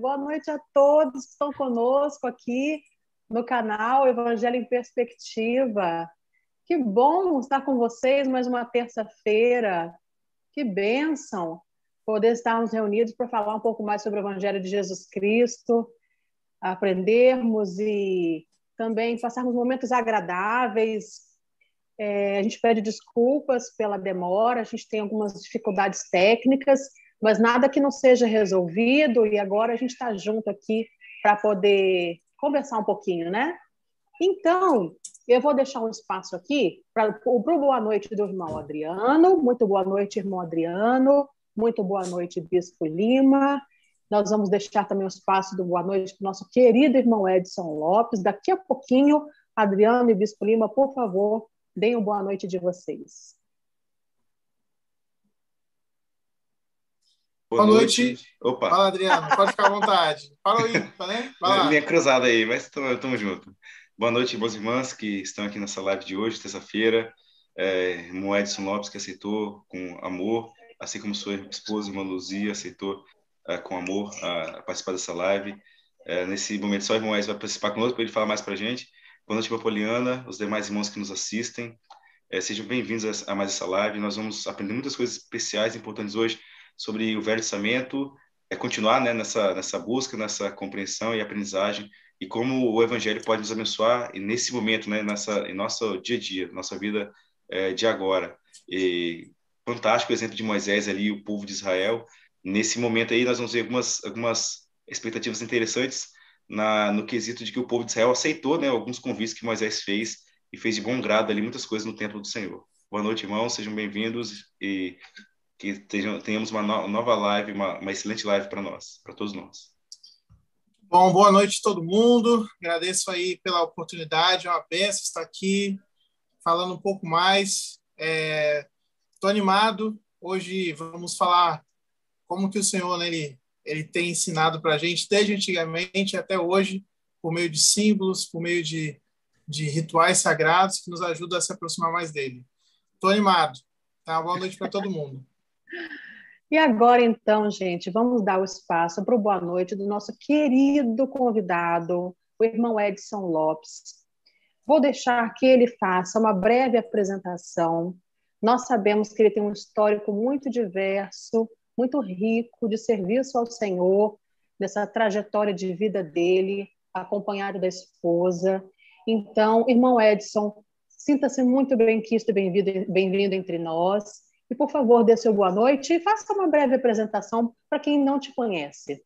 Boa noite a todos que estão conosco aqui no canal Evangelho em Perspectiva. Que bom estar com vocês mais uma terça-feira. Que bênção poder estarmos reunidos para falar um pouco mais sobre o Evangelho de Jesus Cristo, aprendermos e também passarmos momentos agradáveis. É, a gente pede desculpas pela demora, a gente tem algumas dificuldades técnicas, mas nada que não seja resolvido, e agora a gente está junto aqui para poder conversar um pouquinho, né? Então, eu vou deixar um espaço aqui para o boa noite do irmão Adriano. Muito boa noite, irmão Adriano. Muito boa noite, Bispo Lima. Nós vamos deixar também o espaço do boa noite para o nosso querido irmão Edson Lopes. Daqui a pouquinho, Adriano e Bispo Lima, por favor, deem uma boa noite de vocês. Boa, boa noite. noite. Opa. Fala, Adriano, pode ficar à vontade. Fala aí, tá, né? Vai lá. Linha cruzada aí, mas estamos juntos. Boa noite, boas irmãs que estão aqui nessa live de hoje, terça-feira. É, irmão Edson Lopes, que aceitou com amor, assim como sua esposa, irmã Luzia, aceitou é, com amor a, participar dessa live. É, nesse momento, só o irmão Edson vai participar conosco para ele falar mais para a gente. Boa noite, Poliana, os demais irmãos que nos assistem. É, sejam bem-vindos a, a mais essa live. Nós vamos aprender muitas coisas especiais, importantes hoje sobre o Velho Testamento, é continuar né, nessa, nessa busca, nessa compreensão e aprendizagem, e como o Evangelho pode nos abençoar nesse momento, né, nessa, em nosso dia a dia, nossa vida é, de agora. E, fantástico o exemplo de Moisés ali, o povo de Israel. Nesse momento aí, nós vamos ver algumas, algumas expectativas interessantes na, no quesito de que o povo de Israel aceitou né, alguns convites que Moisés fez e fez de bom grado ali muitas coisas no templo do Senhor. Boa noite, irmãos, sejam bem-vindos e que tenhamos uma nova live, uma, uma excelente live para nós, para todos nós. Bom, boa noite a todo mundo. Agradeço aí pela oportunidade, é uma benção estar aqui falando um pouco mais. Estou é, animado. Hoje vamos falar como que o Senhor né, ele, ele tem ensinado para a gente desde antigamente até hoje, por meio de símbolos, por meio de, de rituais sagrados que nos ajudam a se aproximar mais dele. Estou animado. Tá? Boa noite para todo mundo. E agora, então, gente, vamos dar o espaço para o boa noite do nosso querido convidado, o irmão Edson Lopes. Vou deixar que ele faça uma breve apresentação. Nós sabemos que ele tem um histórico muito diverso, muito rico de serviço ao Senhor, nessa trajetória de vida dele, acompanhado da esposa. Então, irmão Edson, sinta-se muito bem-quisto e bem-vindo bem entre nós. E, por favor, dê seu boa noite e faça uma breve apresentação para quem não te conhece.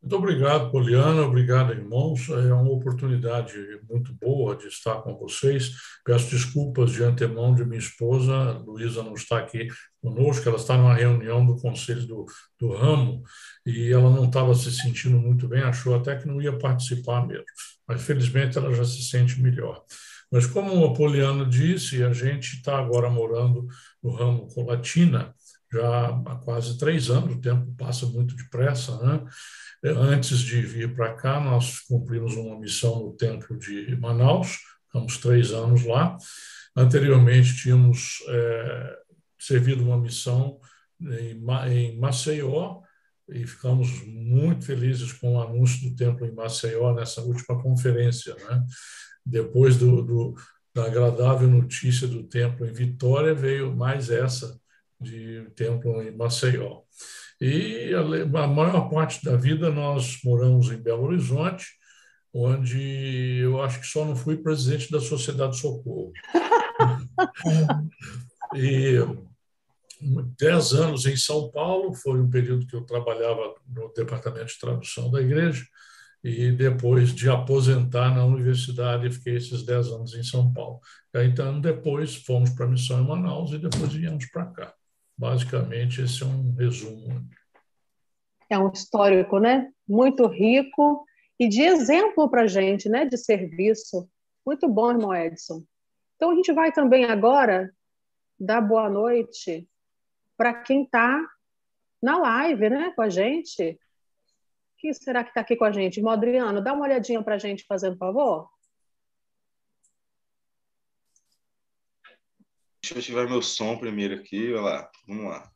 Muito obrigado, Poliana. Obrigado, irmãos. É uma oportunidade muito boa de estar com vocês. Peço desculpas de antemão de minha esposa. Luísa não está aqui conosco. Ela está numa reunião do conselho do, do ramo e ela não estava se sentindo muito bem. Achou até que não ia participar mesmo. Mas, felizmente, ela já se sente melhor. Mas, como o Apoliano disse, a gente está agora morando no ramo Colatina já há quase três anos, o tempo passa muito depressa. Né? Antes de vir para cá, nós cumprimos uma missão no Templo de Manaus, ficamos três anos lá. Anteriormente, tínhamos é, servido uma missão em, em Maceió, e ficamos muito felizes com o anúncio do templo em Maceió nessa última conferência. Né? Depois do, do, da agradável notícia do templo em Vitória, veio mais essa de templo em Maceió. E a, a maior parte da vida nós moramos em Belo Horizonte, onde eu acho que só não fui presidente da Sociedade Socorro. e dez anos em São Paulo, foi um período que eu trabalhava no departamento de tradução da igreja, e depois de aposentar na universidade, fiquei esses 10 anos em São Paulo. Então, depois fomos para a missão em Manaus e depois viemos para cá. Basicamente, esse é um resumo. É um histórico, né? Muito rico e de exemplo para a gente, né? De serviço. Muito bom, irmão Edson. Então, a gente vai também agora dar boa noite para quem está na live, né? Com a gente. Quem será que está aqui com a gente? Irmão Adriano, dá uma olhadinha para a gente, fazendo favor. Deixa eu ativar meu som primeiro aqui. Olha lá, vamos lá.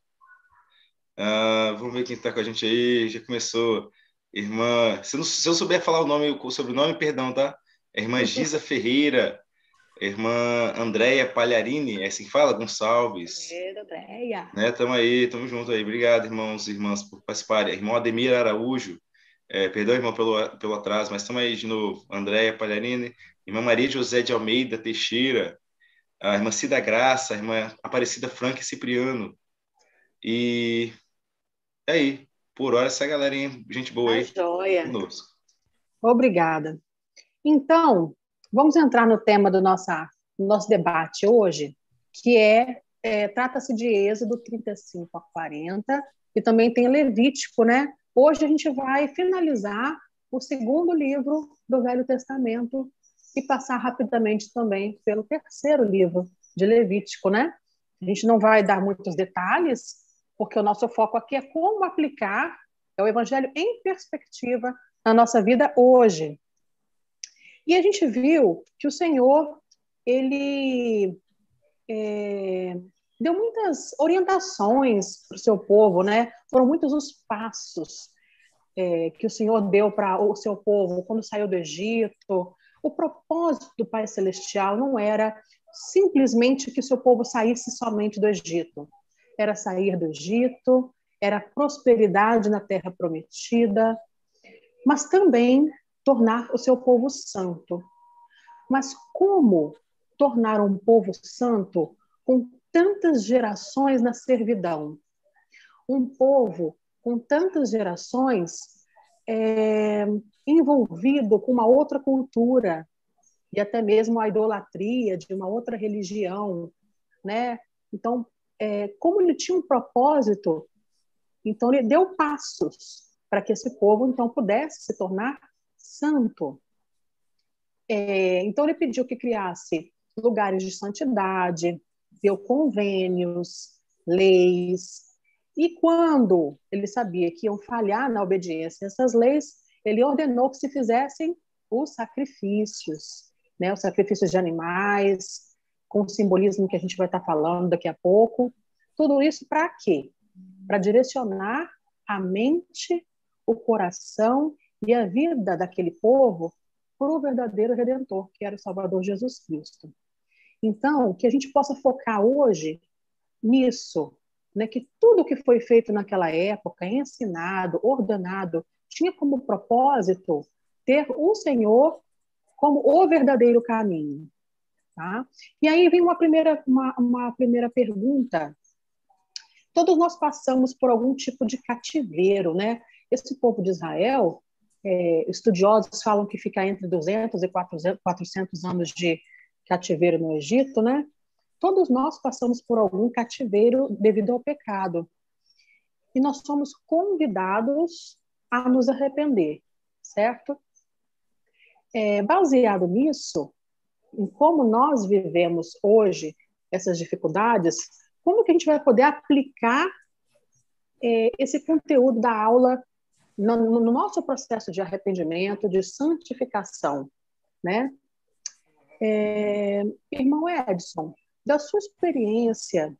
Uh, vamos ver quem está com a gente aí. Já começou Irmã, se, não, se eu souber falar o nome, o sobrenome, perdão, tá? Irmã Giza Ferreira, irmã Andréia Palharini, é assim que fala? Gonçalves. Andréia. Né, tamo aí, tamo junto aí. Obrigado, irmãos e irmãs, por participarem. Irmão Ademir Araújo, é, perdão, irmão, pelo, pelo atraso, mas estamos aí de novo. Andréia Palharini, irmã Maria José de Almeida Teixeira, a irmã Cida Graça, a irmã Aparecida Franca Cipriano. E é aí, por hora, essa galerinha, gente boa aí. Joia. Conosco. Obrigada. Então, vamos entrar no tema do nossa, nosso debate hoje, que é, é trata-se de Êxodo 35 a 40, e também tem Levítico, né? Hoje a gente vai finalizar o segundo livro do Velho Testamento e passar rapidamente também pelo terceiro livro de Levítico, né? A gente não vai dar muitos detalhes, porque o nosso foco aqui é como aplicar o Evangelho em perspectiva na nossa vida hoje. E a gente viu que o Senhor, ele é, deu muitas orientações para o seu povo, né? Foram muitos os passos é, que o Senhor deu para o seu povo quando saiu do Egito. O propósito do Pai Celestial não era simplesmente que o seu povo saísse somente do Egito. Era sair do Egito, era prosperidade na terra prometida, mas também tornar o seu povo santo. Mas como tornar um povo santo com tantas gerações na servidão? Um povo com tantas gerações é, envolvido com uma outra cultura e até mesmo a idolatria de uma outra religião, né? Então, é, como ele tinha um propósito, então ele deu passos para que esse povo então pudesse se tornar santo. É, então ele pediu que criasse lugares de santidade, deu convênios, leis. E quando ele sabia que iam falhar na obediência a essas leis, ele ordenou que se fizessem os sacrifícios, né, os sacrifícios de animais, com o simbolismo que a gente vai estar falando daqui a pouco. Tudo isso para quê? Para direcionar a mente, o coração e a vida daquele povo para o verdadeiro Redentor, que era o Salvador Jesus Cristo. Então, que a gente possa focar hoje nisso, né, que tudo que foi feito naquela época, ensinado, ordenado, tinha como propósito ter o Senhor como o verdadeiro caminho. Tá? E aí vem uma primeira, uma, uma primeira pergunta. Todos nós passamos por algum tipo de cativeiro, né? Esse povo de Israel, é, estudiosos falam que fica entre 200 e 400 anos de cativeiro no Egito, né? Todos nós passamos por algum cativeiro devido ao pecado. E nós somos convidados a nos arrepender, certo? É, baseado nisso, em como nós vivemos hoje essas dificuldades, como que a gente vai poder aplicar é, esse conteúdo da aula no, no, nosso processo de arrependimento, de santificação, né? É, irmão Edson, da sua experiência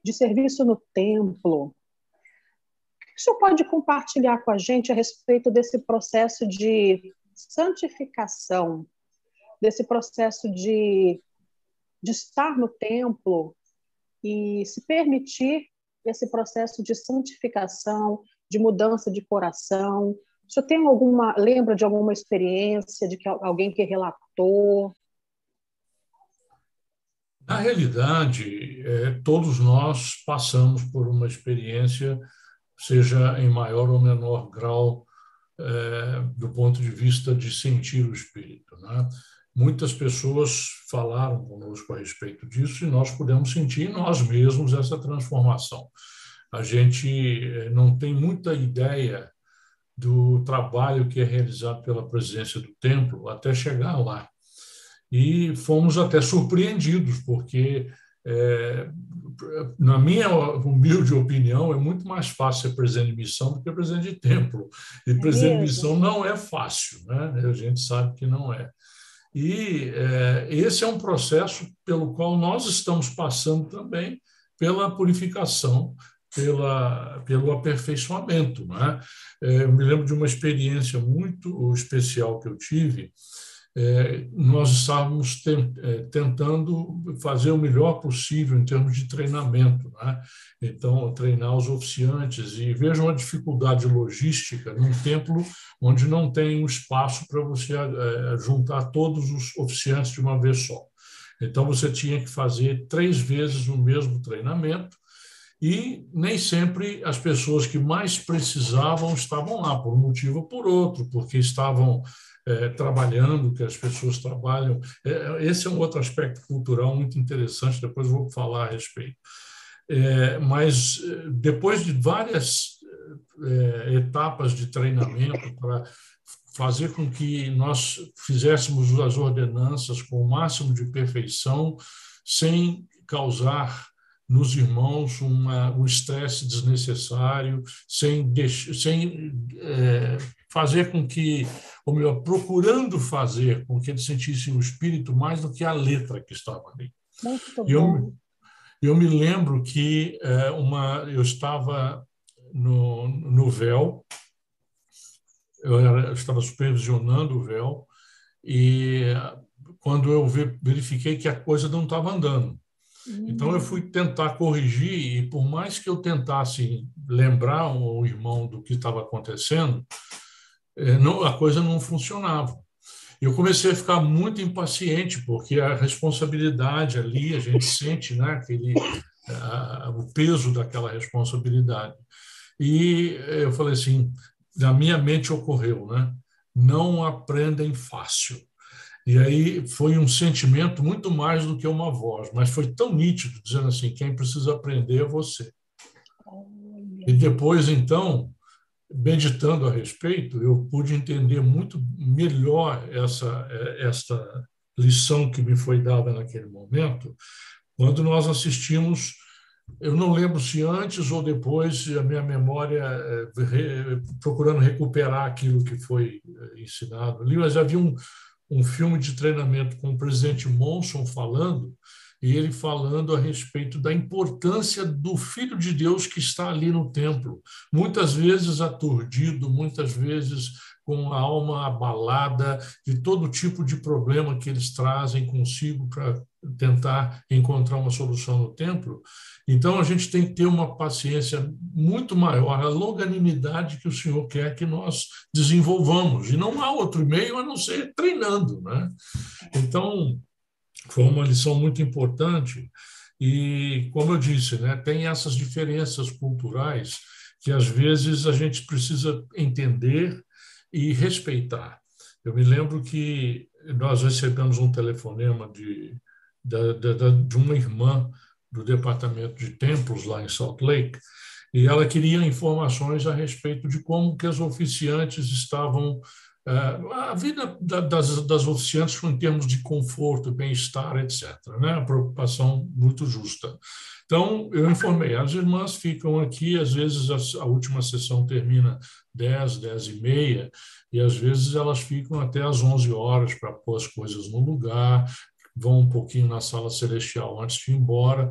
de serviço no templo, o senhor pode compartilhar com a gente a respeito desse processo de santificação, desse processo de, de estar no templo e se permitir esse processo de santificação, de mudança de coração? O senhor tem alguma, lembra de alguma experiência de que alguém que relatou? Na realidade, é, todos nós passamos por uma experiência, seja em maior ou menor grau, é, do ponto de vista de sentir o Espírito. Né? Muitas pessoas falaram conosco a respeito disso e nós pudemos sentir nós mesmos essa transformação. A gente é, não tem muita ideia do trabalho que é realizado pela presidência do templo até chegar lá e fomos até surpreendidos, porque, é, na minha humilde opinião, é muito mais fácil ser presidente de missão do que presidente de templo. E é presidente de missão não é fácil, né? a gente sabe que não é. E é, esse é um processo pelo qual nós estamos passando também pela purificação pela, pelo aperfeiçoamento. Né? Eu me lembro de uma experiência muito especial que eu tive. É, nós estávamos é, tentando fazer o melhor possível em termos de treinamento. Né? Então, treinar os oficiantes. E vejam a dificuldade logística num templo onde não tem um espaço para você juntar todos os oficiantes de uma vez só. Então, você tinha que fazer três vezes o mesmo treinamento e nem sempre as pessoas que mais precisavam estavam lá, por um motivo ou por outro, porque estavam é, trabalhando, que as pessoas trabalham. É, esse é um outro aspecto cultural muito interessante, depois vou falar a respeito. É, mas é, depois de várias é, etapas de treinamento para fazer com que nós fizéssemos as ordenanças com o máximo de perfeição, sem causar nos irmãos uma, um estresse desnecessário, sem, sem é, fazer com que, ou melhor, procurando fazer com que eles sentissem o espírito mais do que a letra que estava ali. Muito eu, eu me lembro que é, uma, eu estava no, no véu, eu, era, eu estava supervisionando o véu, e quando eu verifiquei que a coisa não estava andando. Então eu fui tentar corrigir e por mais que eu tentasse lembrar o irmão do que estava acontecendo, eh, não, a coisa não funcionava. Eu comecei a ficar muito impaciente porque a responsabilidade ali a gente sente, né, aquele o peso daquela responsabilidade. E eu falei assim, na minha mente ocorreu, né? Não aprendem fácil. E aí foi um sentimento muito mais do que uma voz, mas foi tão nítido, dizendo assim: quem precisa aprender é você. E depois, então, meditando a respeito, eu pude entender muito melhor essa, esta lição que me foi dada naquele momento, quando nós assistimos. Eu não lembro se antes ou depois, a minha memória, eh, procurando recuperar aquilo que foi eh, ensinado ali, mas havia um, um filme de treinamento com o presidente Monson falando, e ele falando a respeito da importância do Filho de Deus que está ali no templo, muitas vezes aturdido, muitas vezes com a alma abalada de todo tipo de problema que eles trazem consigo para tentar encontrar uma solução no templo. Então, a gente tem que ter uma paciência muito maior, a longanimidade que o Senhor quer que nós desenvolvamos. E não há outro meio a não ser treinando. Né? Então, foi uma lição muito importante. E, como eu disse, né, tem essas diferenças culturais que às vezes a gente precisa entender e respeitar. Eu me lembro que nós recebemos um telefonema de, de, de, de uma irmã do departamento de templos lá em Salt Lake, e ela queria informações a respeito de como que as oficiantes estavam a vida das, das oficiantes em termos de conforto, bem-estar, etc. Né? Preocupação muito justa. Então, eu informei, as irmãs ficam aqui, às vezes a, a última sessão termina 10, 10 e meia, e às vezes elas ficam até às 11 horas para pôr as coisas no lugar, vão um pouquinho na sala celestial antes de ir embora.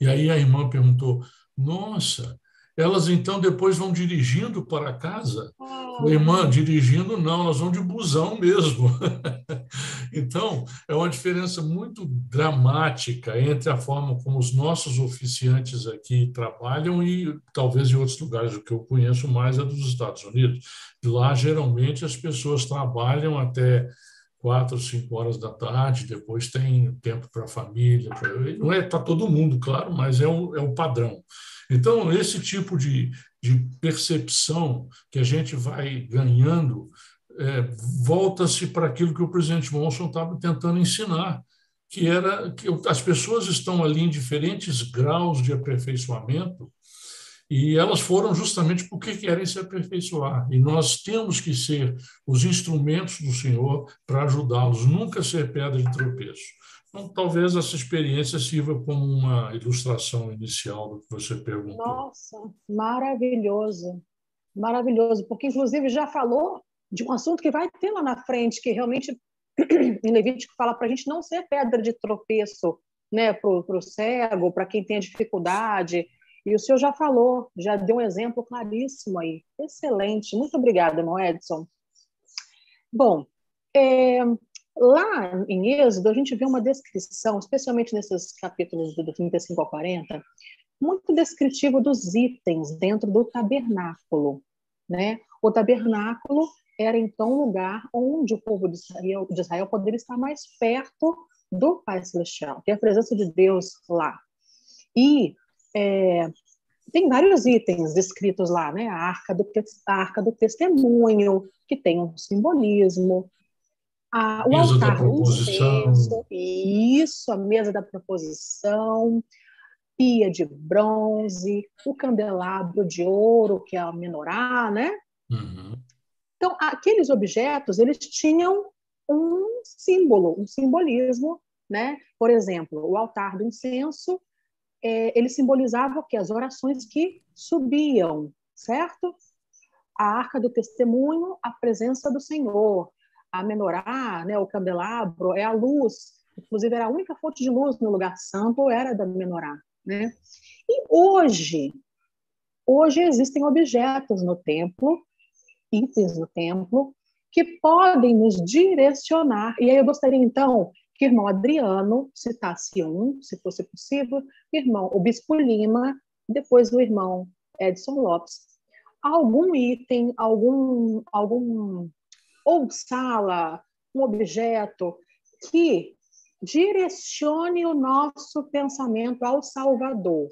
E aí a irmã perguntou: Nossa, elas então depois vão dirigindo para casa. Oh. Irmã, dirigindo não, elas vão de busão mesmo. então, é uma diferença muito dramática entre a forma como os nossos oficiantes aqui trabalham e talvez em outros lugares, o que eu conheço mais é dos Estados Unidos. Lá, geralmente, as pessoas trabalham até quatro, cinco horas da tarde, depois tem tempo para a família. Pra... Não é para todo mundo, claro, mas é o, é o padrão. Então, esse tipo de, de percepção que a gente vai ganhando é, volta-se para aquilo que o presidente Monson estava tentando ensinar, que era que as pessoas estão ali em diferentes graus de aperfeiçoamento e elas foram justamente porque querem se aperfeiçoar. E nós temos que ser os instrumentos do Senhor para ajudá-los, nunca ser pedra de tropeço. Então, talvez essa experiência sirva como uma ilustração inicial do que você perguntou. Nossa, maravilhoso, maravilhoso, porque inclusive já falou de um assunto que vai ter lá na frente, que realmente em Levítico fala para a gente não ser pedra de tropeço né, para o cego, para quem tem dificuldade. E o senhor já falou, já deu um exemplo claríssimo aí. Excelente. Muito obrigada, irmão Edson. Bom, é, lá em Êxodo, a gente vê uma descrição, especialmente nesses capítulos do 35 ao 40, muito descritivo dos itens dentro do tabernáculo. Né? O tabernáculo era então um lugar onde o povo de Israel, de Israel poderia estar mais perto do Pai Celestial, ter a presença de Deus lá. E é, tem vários itens descritos lá, né? A arca, do, a arca do testemunho, que tem um simbolismo, a, o mesa altar proposição. Incenso, isso, a mesa da proposição, pia de bronze, o candelabro de ouro, que é a menorá, né? Uhum. Então, aqueles objetos, eles tinham um símbolo, um simbolismo, né? Por exemplo, o altar do incenso, é, ele simbolizava o que? As orações que subiam, certo? A arca do testemunho, a presença do Senhor. A menorá, né, o candelabro, é a luz. Inclusive, era a única fonte de luz no lugar santo, era da menorá. Né? E hoje, hoje existem objetos no templo, itens no templo, que podem nos direcionar. E aí eu gostaria, então, que o irmão Adriano citasse um, se fosse possível, irmão, o Bispo Lima, depois o irmão Edson Lopes. Algum item, algum, algum ou sala, um objeto que direcione o nosso pensamento ao Salvador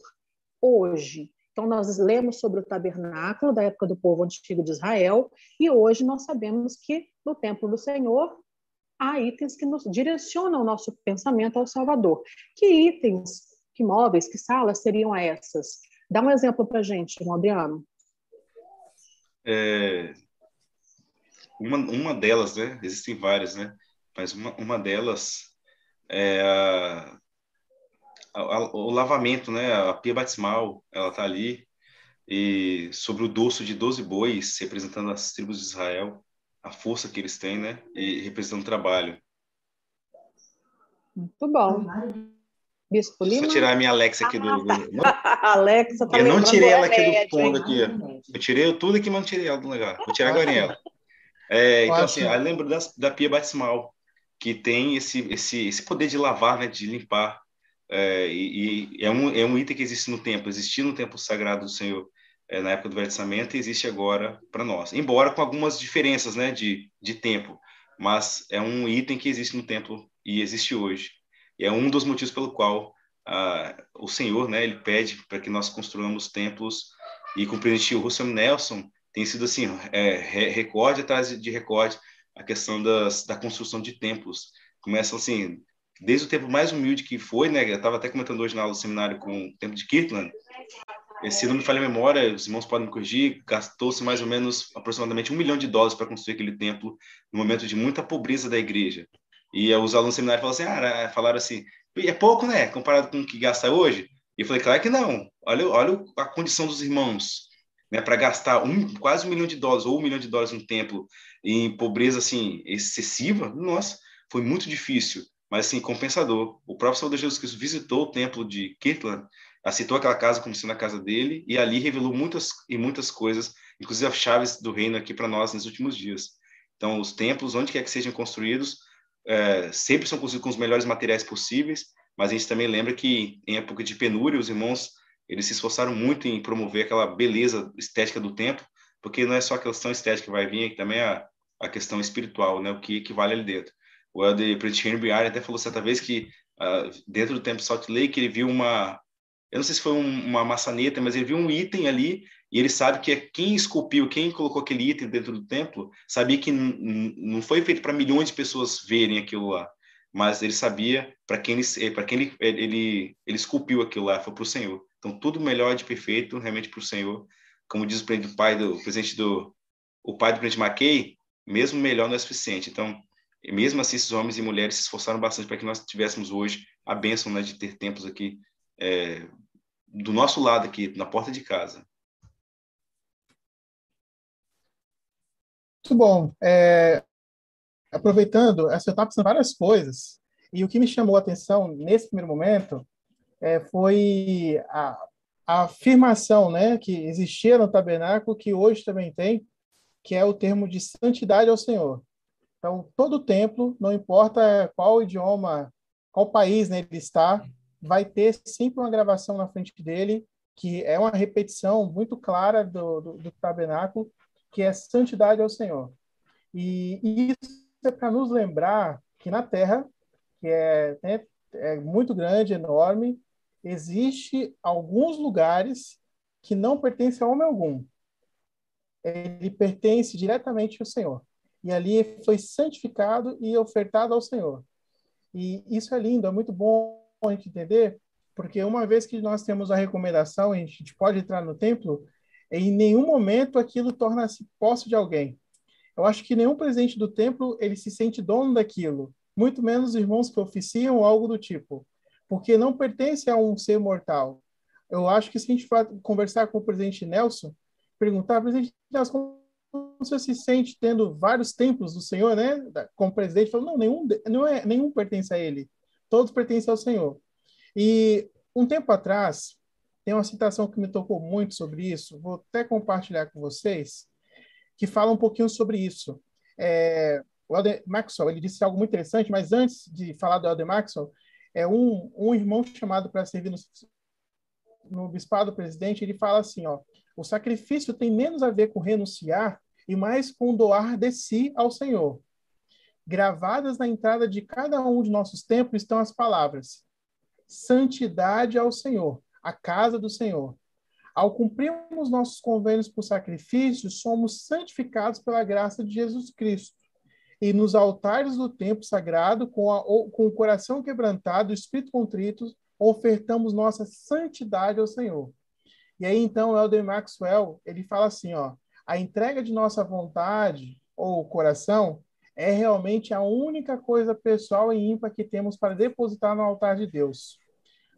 hoje. Então, nós lemos sobre o tabernáculo da época do povo antigo de Israel, e hoje nós sabemos que no templo do Senhor há itens que nos direcionam o nosso pensamento ao Salvador. Que itens, que móveis, que salas seriam essas? Dá um exemplo para a gente, Adriano. É, uma, uma delas, né? Existem várias, né? Mas uma, uma delas é a, a, o lavamento, né? A pia batismal, ela está ali. E sobre o dorso de 12 bois, representando as tribos de Israel a força que eles têm, né? E representando o trabalho. Muito bom. Bispo Lima? Deixa eu tirar a minha Alexa aqui do. Ah, tá. Alexa tá Eu não tirei ela aqui do fundo aqui. Eu tirei tudo aqui, mas não tirei ela do lugar. Vou tirar agora ela. É, então, assim, eu lembro da, da pia batismal, que tem esse, esse, esse poder de lavar, né, de limpar. É, e, e é, um, é um item que existe no templo, existia no templo sagrado do Senhor é, na época do versamento existe agora para nós. Embora com algumas diferenças né, de, de tempo, mas é um item que existe no templo e existe hoje. E é um dos motivos pelo qual ah, o Senhor né, ele pede para que nós construamos templos e compreender o Russell Nelson tem sido assim, é, recorde atrás de recorde a questão das, da construção de templos. Começam assim, desde o tempo mais humilde que foi, né? Eu estava até comentando hoje na aula do seminário com o tempo de Kirtland, se não me falha a memória, os irmãos podem me corrigir, gastou-se mais ou menos aproximadamente um milhão de dólares para construir aquele templo no momento de muita pobreza da igreja. E os alunos do seminário falaram assim, ah, falaram assim, é pouco, né, comparado com o que gasta hoje? E eu falei, claro que não. Olha, olha a condição dos irmãos, né, para gastar um, quase um milhão de dólares ou um milhão de dólares no templo em pobreza assim excessiva. Nossa, foi muito difícil, mas assim compensador. O próprio Salvador Jesus Cristo visitou o templo de Kirtland aceitou aquela casa como sendo a casa dele e ali revelou muitas e muitas coisas, inclusive as chaves do reino aqui para nós nos últimos dias. Então, os templos, onde quer que sejam construídos, é, sempre são construídos com os melhores materiais possíveis, mas a gente também lembra que em época de penúria, os irmãos eles se esforçaram muito em promover aquela beleza estética do templo, porque não é só a questão estética que vai vir, também é a, a questão espiritual, né, o que equivale ali dentro. O Elder Henry até falou certa vez que uh, dentro do templo Salt Lake ele viu uma eu não sei se foi um, uma maçaneta, mas ele viu um item ali e ele sabe que é quem esculpiu, quem colocou aquele item dentro do templo, sabia que não foi feito para milhões de pessoas verem aquilo lá, mas ele sabia para quem ele quem ele, ele ele esculpiu aquilo lá, foi para o Senhor. Então tudo melhor de perfeito realmente para o Senhor, como diz o pai do presidente do o pai do presidente Mackay, mesmo melhor não é suficiente. Então mesmo assim esses homens e mulheres se esforçaram bastante para que nós tivéssemos hoje a bênção né, de ter templos aqui é, do nosso lado aqui, na porta de casa. Muito bom. É, aproveitando, essa etapa são várias coisas. E o que me chamou a atenção nesse primeiro momento é, foi a, a afirmação né, que existia no tabernáculo, que hoje também tem, que é o termo de santidade ao Senhor. Então, todo o templo, não importa qual idioma, qual país né, ele está, vai ter sempre uma gravação na frente dele, que é uma repetição muito clara do, do, do tabernáculo, que é santidade ao Senhor. E, e isso é para nos lembrar que na Terra, que é, né, é muito grande, enorme, existe alguns lugares que não pertencem a homem algum. Ele pertence diretamente ao Senhor. E ali foi santificado e ofertado ao Senhor. E isso é lindo, é muito bom a gente entender, porque uma vez que nós temos a recomendação, a gente pode entrar no templo, em nenhum momento aquilo torna-se posse de alguém. Eu acho que nenhum presidente do templo ele se sente dono daquilo, muito menos irmãos que oficiam algo do tipo, porque não pertence a um ser mortal. Eu acho que se a gente conversar com o presidente Nelson, perguntar, presidente Nelson, como você se sente tendo vários templos do Senhor, né? Como presidente, falou, não, nenhum, não é, nenhum pertence a ele, todos pertencem ao Senhor. E um tempo atrás, tem uma citação que me tocou muito sobre isso, vou até compartilhar com vocês, que fala um pouquinho sobre isso. É, o Elder Maxwell, ele disse algo muito interessante, mas antes de falar do Elder Maxwell, é um, um irmão chamado para servir no, no bispado presidente, ele fala assim, ó, o sacrifício tem menos a ver com renunciar e mais com doar de si ao Senhor. Gravadas na entrada de cada um de nossos templos estão as palavras: santidade ao Senhor, a casa do Senhor. Ao cumprirmos nossos convênios por sacrifício, somos santificados pela graça de Jesus Cristo. E nos altares do templo sagrado, com, a, com o coração quebrantado, o espírito contrito, ofertamos nossa santidade ao Senhor. E aí, então, o Elder Maxwell, ele fala assim, ó, a entrega de nossa vontade ou coração é realmente a única coisa pessoal e ímpar que temos para depositar no altar de Deus.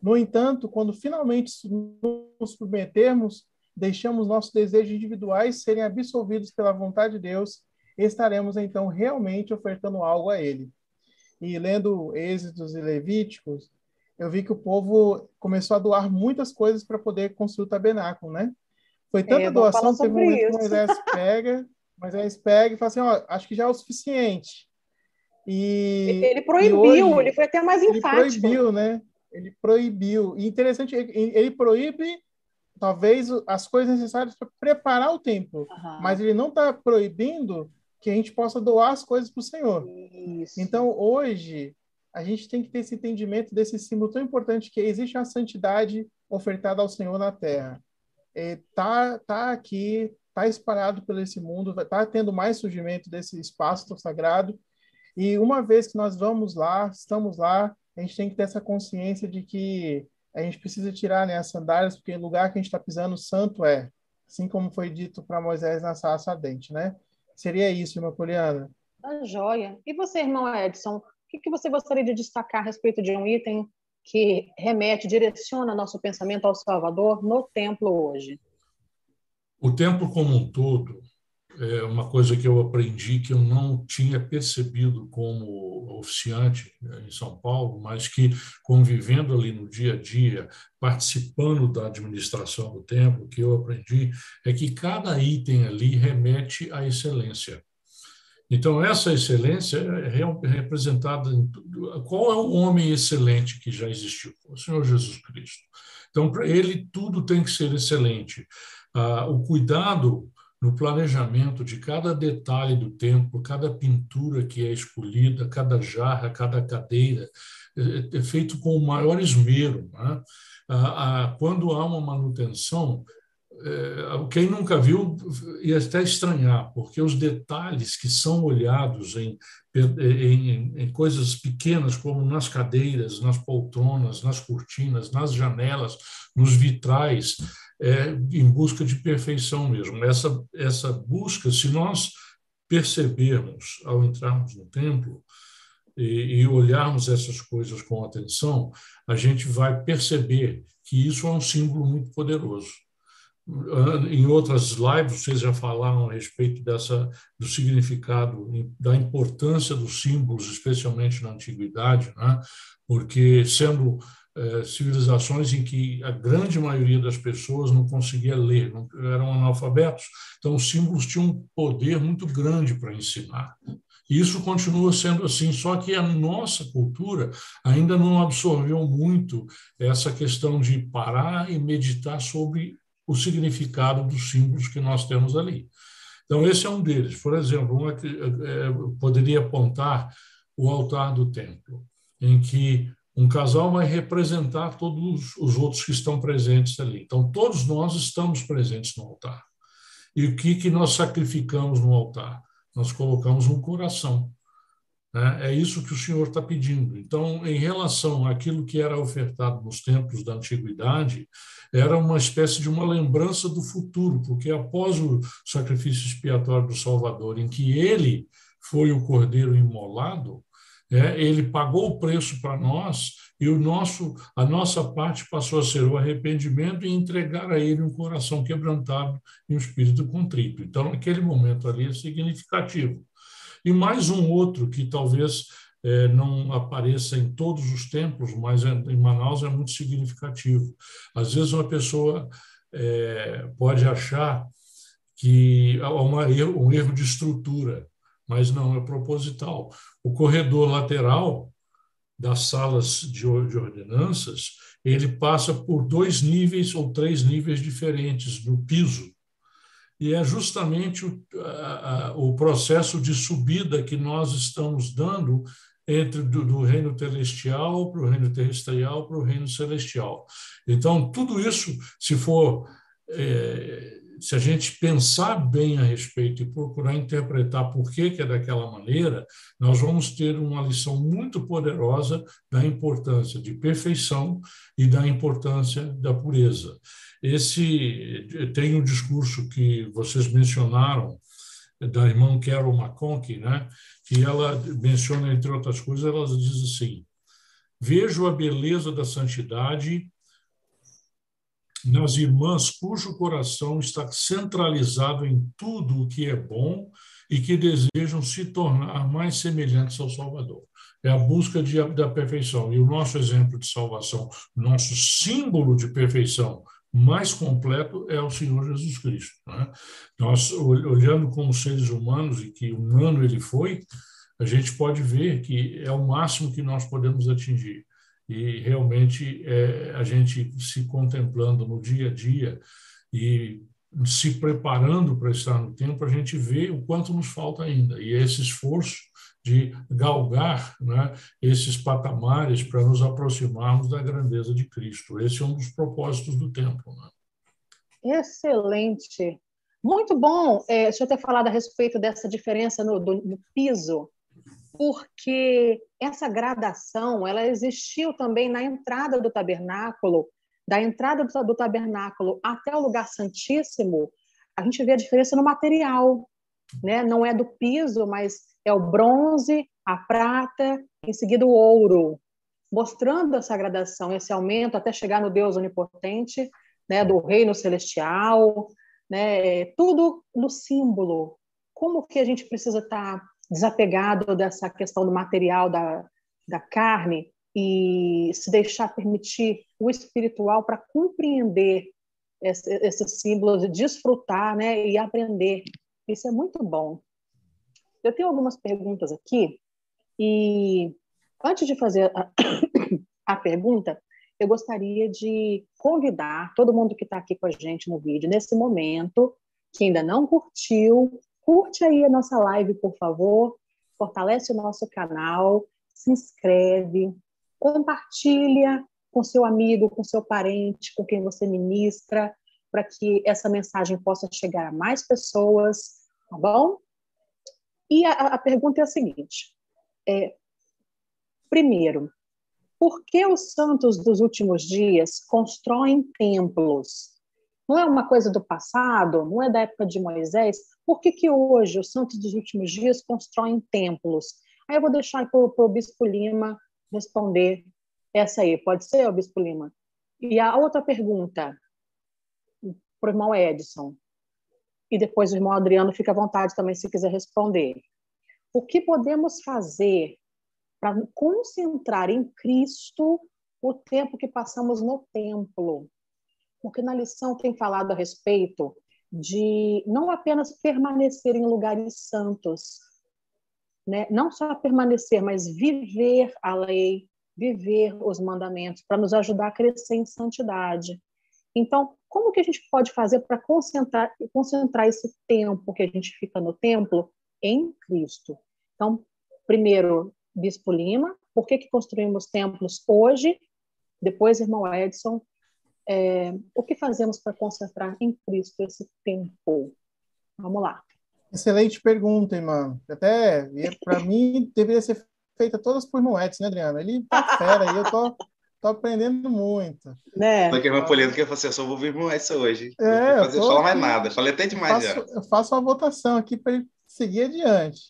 No entanto, quando finalmente nos submetermos, deixamos nossos desejos individuais serem absolvidos pela vontade de Deus, estaremos então realmente ofertando algo a Ele. E lendo Êxitos e Levíticos, eu vi que o povo começou a doar muitas coisas para poder construir o tabernáculo, né? Foi tanta é, doação que Moisés pega, Moisés pega e fala assim, ó, acho que já é o suficiente. E ele proibiu, e hoje, ele foi até mais enfático. Ele proibiu, né? Ele proibiu. E interessante, ele proíbe talvez as coisas necessárias para preparar o templo, uhum. mas ele não está proibindo que a gente possa doar as coisas para o Senhor. Isso. Então, hoje, a gente tem que ter esse entendimento desse símbolo tão importante que existe a santidade ofertada ao Senhor na terra. Está é, tá aqui, está espalhado pelo esse mundo, está tendo mais surgimento desse espaço sagrado. E uma vez que nós vamos lá, estamos lá, a gente tem que ter essa consciência de que a gente precisa tirar né, as sandálias, porque o lugar que a gente está pisando santo é, assim como foi dito para Moisés na sarça ardente, né? Seria isso, irmã Poliana. Tá joia. E você, irmão Edson, o que, que você gostaria de destacar a respeito de um item que remete, direciona nosso pensamento ao Salvador no templo hoje? O templo como um todo é uma coisa que eu aprendi que eu não tinha percebido como oficiante né, em São Paulo, mas que convivendo ali no dia a dia, participando da administração do templo, que eu aprendi é que cada item ali remete à excelência. Então, essa excelência é representada em qual é o homem excelente que já existiu? O Senhor Jesus Cristo. Então, para ele, tudo tem que ser excelente. Ah, o cuidado no planejamento de cada detalhe do templo, cada pintura que é escolhida, cada jarra, cada cadeira, é, é feito com o maior esmero. Né? Quando há uma manutenção, é, quem nunca viu ia até estranhar, porque os detalhes que são olhados em, em, em, coisas pequenas, como nas cadeiras, nas poltronas, nas cortinas, nas janelas, nos vitrais, é, em busca de perfeição mesmo. Essa, essa busca, se nós percebermos ao entrarmos no templo e, e olharmos essas coisas com atenção, a gente vai perceber que isso é um símbolo muito poderoso. Em outras lives, vocês já falaram a respeito dessa, do significado, da importância dos símbolos, especialmente na antiguidade, né? porque sendo eh, civilizações em que a grande maioria das pessoas não conseguia ler, não, eram analfabetos. Então, os símbolos tinham um poder muito grande para ensinar. E isso continua sendo assim, só que a nossa cultura ainda não absorveu muito essa questão de parar e meditar sobre o significado dos símbolos que nós temos ali. Então, esse é um deles. Por exemplo, uma que, é, poderia apontar o altar do templo, em que um casal vai representar todos os outros que estão presentes ali. Então, todos nós estamos presentes no altar. E o que, que nós sacrificamos no altar? Nós colocamos um coração. Né? É isso que o Senhor está pedindo. Então, em relação àquilo que era ofertado nos templos da antiguidade, era uma espécie de uma lembrança do futuro, porque após o sacrifício expiatório do Salvador, em que ele foi o cordeiro imolado, é, ele pagou o preço para nós e o nosso, a nossa parte passou a ser o arrependimento e entregar a ele um coração quebrantado e um espírito contrito. Então, aquele momento ali é significativo. E mais um outro que talvez é, não apareça em todos os templos, mas em Manaus é muito significativo. Às vezes uma pessoa é, pode achar que há uma, um erro de estrutura mas não é proposital. O corredor lateral das salas de ordenanças, ele passa por dois níveis ou três níveis diferentes no piso. E é justamente o, a, o processo de subida que nós estamos dando entre do, do reino celestial para o reino terrestrial para o reino celestial. Então, tudo isso, se for é, se a gente pensar bem a respeito e procurar interpretar por que, que é daquela maneira, nós vamos ter uma lição muito poderosa da importância de perfeição e da importância da pureza. Esse tem um discurso que vocês mencionaram da irmã Carol McConkie, né? que ela menciona, entre outras coisas, ela diz assim: Vejo a beleza da santidade nas irmãs cujo coração está centralizado em tudo o que é bom e que desejam se tornar mais semelhantes ao Salvador. É a busca de, da perfeição. E o nosso exemplo de salvação, nosso símbolo de perfeição mais completo é o Senhor Jesus Cristo. Né? Nós, olhando como seres humanos, e que humano ele foi, a gente pode ver que é o máximo que nós podemos atingir e realmente é, a gente se contemplando no dia a dia e se preparando para estar no tempo, a gente vê o quanto nos falta ainda. E esse esforço de galgar né, esses patamares para nos aproximarmos da grandeza de Cristo. Esse é um dos propósitos do templo. Né? Excelente. Muito bom. É, deixa eu ter falado a respeito dessa diferença no, do, no piso porque essa gradação ela existiu também na entrada do tabernáculo, da entrada do tabernáculo até o lugar santíssimo, a gente vê a diferença no material, né? Não é do piso, mas é o bronze, a prata, em seguida o ouro, mostrando essa gradação, esse aumento até chegar no Deus onipotente, né? Do reino celestial, né? Tudo no símbolo. Como que a gente precisa estar tá desapegado dessa questão do material da, da carne e se deixar permitir o espiritual para compreender esses esse símbolos, desfrutar né, e aprender. Isso é muito bom. Eu tenho algumas perguntas aqui e antes de fazer a, a pergunta, eu gostaria de convidar todo mundo que está aqui com a gente no vídeo, nesse momento, que ainda não curtiu, Curte aí a nossa live, por favor, fortalece o nosso canal, se inscreve, compartilha com seu amigo, com seu parente, com quem você ministra, para que essa mensagem possa chegar a mais pessoas, tá bom? E a, a pergunta é a seguinte: é, primeiro, por que os santos dos últimos dias constroem templos? Não é uma coisa do passado, não é da época de Moisés, por que, que hoje os santos dos últimos dias constroem templos? Aí eu vou deixar para o Bispo Lima responder essa aí. Pode ser, Bispo Lima? E a outra pergunta para o irmão Edson. E depois o irmão Adriano fica à vontade também se quiser responder. O que podemos fazer para concentrar em Cristo o tempo que passamos no templo. Porque na lição tem falado a respeito de não apenas permanecer em lugares santos, né? não só permanecer, mas viver a lei, viver os mandamentos, para nos ajudar a crescer em santidade. Então, como que a gente pode fazer para concentrar, concentrar esse tempo que a gente fica no templo em Cristo? Então, primeiro, Bispo Lima, por que, que construímos templos hoje? Depois, irmão Edson, é, o que fazemos para concentrar em Cristo esse tempo? Vamos lá. Excelente pergunta, irmão. Até, para mim, deveria ser feita todas por Edson, né, Adriana? Ele tá fera e eu tô, tô aprendendo muito. Né? Só que a irmã Poliana quer fazer, eu só vou ouvir Edson hoje. É, não vou falar mais nada. Falei até demais eu faço, já. Eu faço uma votação aqui para ele seguir adiante.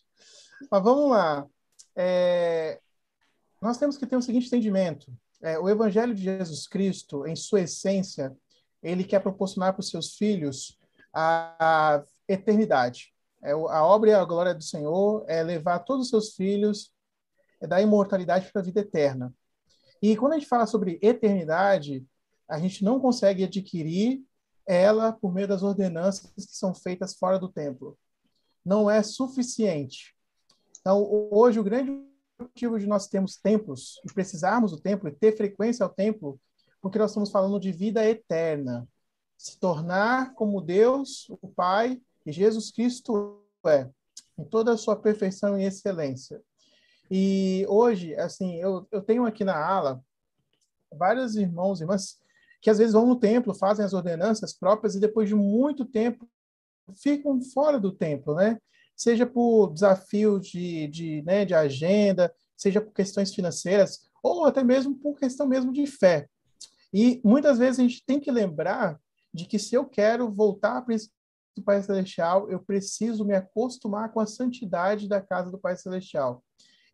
Mas vamos lá. É, nós temos que ter o um seguinte entendimento. É, o Evangelho de Jesus Cristo, em sua essência, ele quer proporcionar para os seus filhos a, a eternidade. É, a obra e a glória do Senhor é levar todos os seus filhos é da imortalidade para a vida eterna. E quando a gente fala sobre eternidade, a gente não consegue adquirir ela por meio das ordenanças que são feitas fora do templo. Não é suficiente. Então, hoje, o grande motivo de nós termos templos e precisarmos do templo e ter frequência ao templo, porque nós estamos falando de vida eterna. Se tornar como Deus, o Pai, e Jesus Cristo é, em toda a sua perfeição e excelência. E hoje, assim, eu, eu tenho aqui na ala vários irmãos e irmãs que às vezes vão no templo, fazem as ordenanças próprias e depois de muito tempo ficam fora do templo, né? Seja por desafio de, de, né, de agenda, seja por questões financeiras, ou até mesmo por questão mesmo de fé. E muitas vezes a gente tem que lembrar de que se eu quero voltar para o Pai Celestial, eu preciso me acostumar com a santidade da casa do Pai Celestial.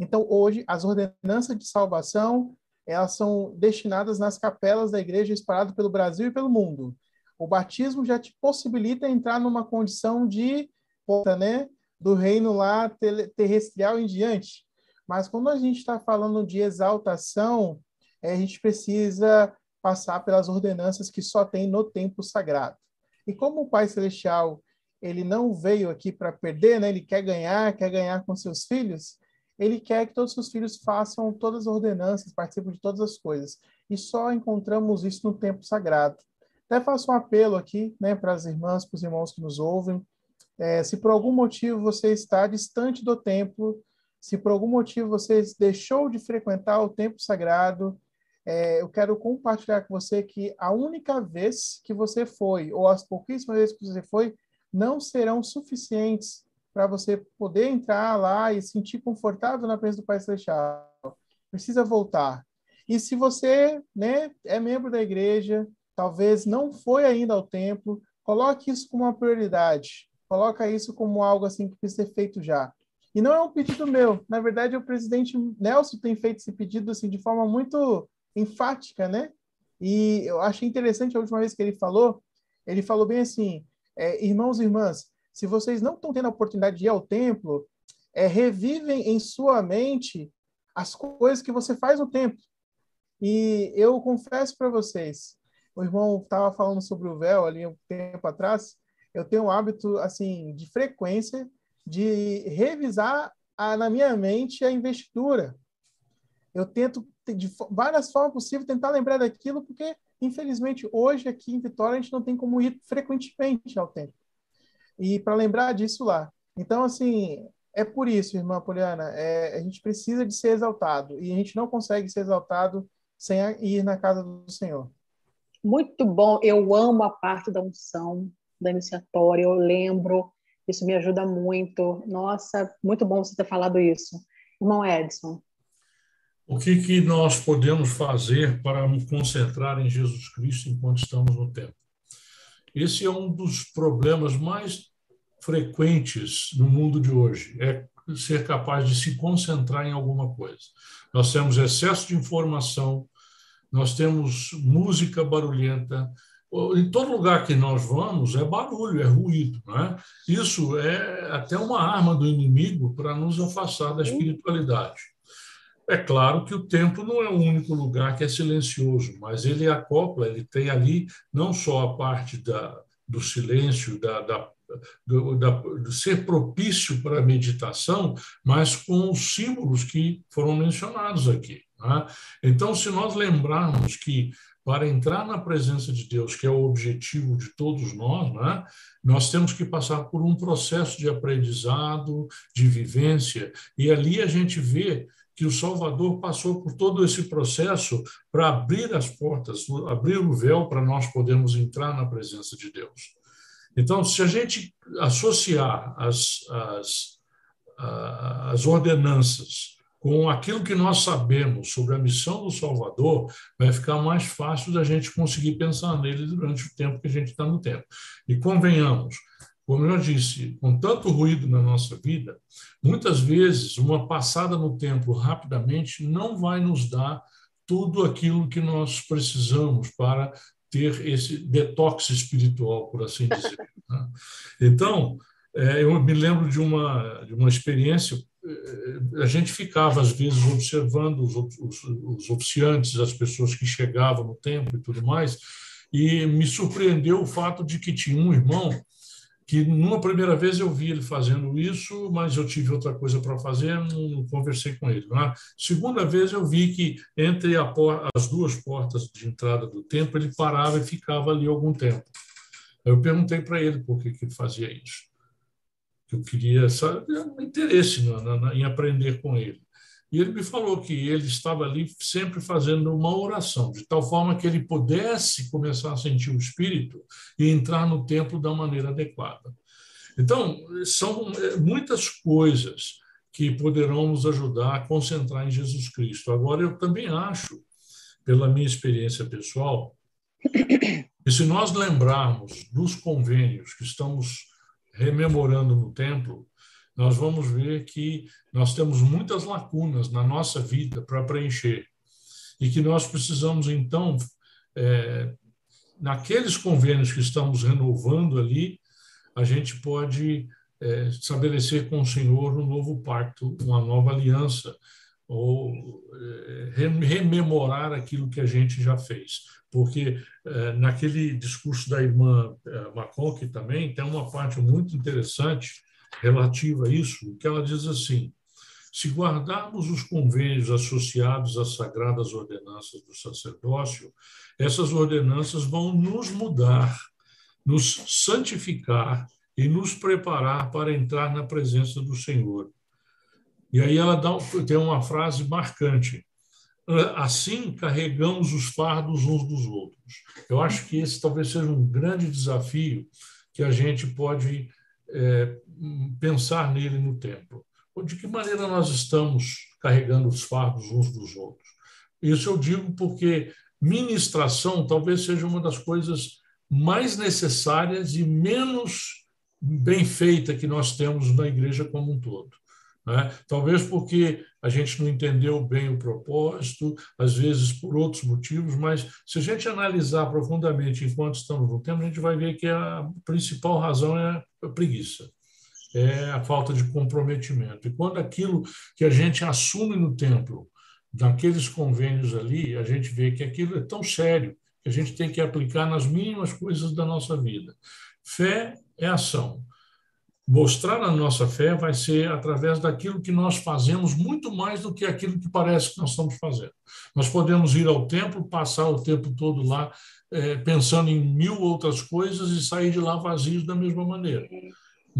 Então, hoje, as ordenanças de salvação, elas são destinadas nas capelas da igreja espalhadas pelo Brasil e pelo mundo. O batismo já te possibilita entrar numa condição de, né, do reino lá terrestrial em diante. Mas quando a gente está falando de exaltação, é, a gente precisa passar pelas ordenanças que só tem no templo sagrado. E como o Pai Celestial ele não veio aqui para perder, né? ele quer ganhar, quer ganhar com seus filhos, ele quer que todos os filhos façam todas as ordenanças, participem de todas as coisas. E só encontramos isso no templo sagrado. Até faço um apelo aqui né, para as irmãs, para os irmãos que nos ouvem, é, se por algum motivo você está distante do templo, se por algum motivo você deixou de frequentar o templo sagrado, é, eu quero compartilhar com você que a única vez que você foi, ou as pouquíssimas vezes que você foi, não serão suficientes para você poder entrar lá e se sentir confortável na presença do Pai Celestial. Precisa voltar. E se você né, é membro da igreja, talvez não foi ainda ao templo, coloque isso como uma prioridade coloca isso como algo assim que precisa ser feito já. E não é um pedido meu. Na verdade, o presidente Nelson tem feito esse pedido assim de forma muito enfática, né? E eu achei interessante a última vez que ele falou, ele falou bem assim, é, irmãos e irmãs, se vocês não estão tendo a oportunidade de ir ao templo, é, revivem em sua mente as coisas que você faz no templo. E eu confesso para vocês, o irmão estava falando sobre o véu ali um tempo atrás, eu tenho um hábito assim de frequência de revisar a, na minha mente a investidura. Eu tento de várias formas possíveis tentar lembrar daquilo porque infelizmente hoje aqui em Vitória a gente não tem como ir frequentemente ao templo. E para lembrar disso lá. Então assim, é por isso, irmã Poliana, é, a gente precisa de ser exaltado e a gente não consegue ser exaltado sem ir na casa do Senhor. Muito bom, eu amo a parte da unção, da iniciatória, eu lembro, isso me ajuda muito. Nossa, muito bom você ter falado isso. Irmão Edson. O que, que nós podemos fazer para nos concentrar em Jesus Cristo enquanto estamos no tempo? Esse é um dos problemas mais frequentes no mundo de hoje, é ser capaz de se concentrar em alguma coisa. Nós temos excesso de informação, nós temos música barulhenta, em todo lugar que nós vamos é barulho, é ruído. Né? Isso é até uma arma do inimigo para nos afastar da espiritualidade. É claro que o templo não é o único lugar que é silencioso, mas ele acopla, ele tem ali não só a parte da, do silêncio, da, da, do, da, do ser propício para a meditação, mas com os símbolos que foram mencionados aqui. Né? Então, se nós lembrarmos que para entrar na presença de Deus, que é o objetivo de todos nós, né, nós temos que passar por um processo de aprendizado, de vivência, e ali a gente vê que o Salvador passou por todo esse processo para abrir as portas, abrir o véu para nós podermos entrar na presença de Deus. Então, se a gente associar as, as, as ordenanças com aquilo que nós sabemos sobre a missão do Salvador, vai ficar mais fácil da gente conseguir pensar nele durante o tempo que a gente está no tempo. E convenhamos, como eu disse, com tanto ruído na nossa vida, muitas vezes uma passada no templo rapidamente não vai nos dar tudo aquilo que nós precisamos para ter esse detox espiritual, por assim dizer. Né? Então, é, eu me lembro de uma, de uma experiência. A gente ficava, às vezes, observando os, os, os oficiantes, as pessoas que chegavam no templo e tudo mais, e me surpreendeu o fato de que tinha um irmão que numa primeira vez eu vi ele fazendo isso, mas eu tive outra coisa para fazer, não, conversei com ele. Na segunda vez eu vi que entre as duas portas de entrada do templo ele parava e ficava ali algum tempo. Eu perguntei para ele por que, que ele fazia isso. Eu queria saber um interesse em aprender com ele. E ele me falou que ele estava ali sempre fazendo uma oração, de tal forma que ele pudesse começar a sentir o Espírito e entrar no templo da maneira adequada. Então, são é, muitas coisas que poderão nos ajudar a concentrar em Jesus Cristo. Agora, eu também acho, pela minha experiência pessoal, que se nós lembrarmos dos convênios que estamos rememorando no templo, nós vamos ver que nós temos muitas lacunas na nossa vida para preencher e que nós precisamos, então, é, naqueles convênios que estamos renovando ali, a gente pode é, estabelecer com o Senhor um novo pacto, uma nova aliança, ou é, rememorar aquilo que a gente já fez. Porque é, naquele discurso da irmã é, McConkie também tem uma parte muito interessante relativa a isso, que ela diz assim: se guardarmos os convênios associados às sagradas ordenanças do sacerdócio, essas ordenanças vão nos mudar, nos santificar e nos preparar para entrar na presença do Senhor. E aí ela dá, tem uma frase marcante. Assim carregamos os fardos uns dos outros. Eu acho que esse talvez seja um grande desafio que a gente pode é, pensar nele no templo. De que maneira nós estamos carregando os fardos uns dos outros? Isso eu digo porque ministração talvez seja uma das coisas mais necessárias e menos bem feita que nós temos na igreja como um todo. Né? Talvez porque a gente não entendeu bem o propósito, às vezes por outros motivos, mas se a gente analisar profundamente enquanto estamos no tempo, a gente vai ver que a principal razão é a preguiça, é a falta de comprometimento. E quando aquilo que a gente assume no templo, naqueles convênios ali, a gente vê que aquilo é tão sério que a gente tem que aplicar nas mínimas coisas da nossa vida. Fé é ação mostrar a nossa fé vai ser através daquilo que nós fazemos, muito mais do que aquilo que parece que nós estamos fazendo. Nós podemos ir ao templo, passar o tempo todo lá é, pensando em mil outras coisas e sair de lá vazios da mesma maneira.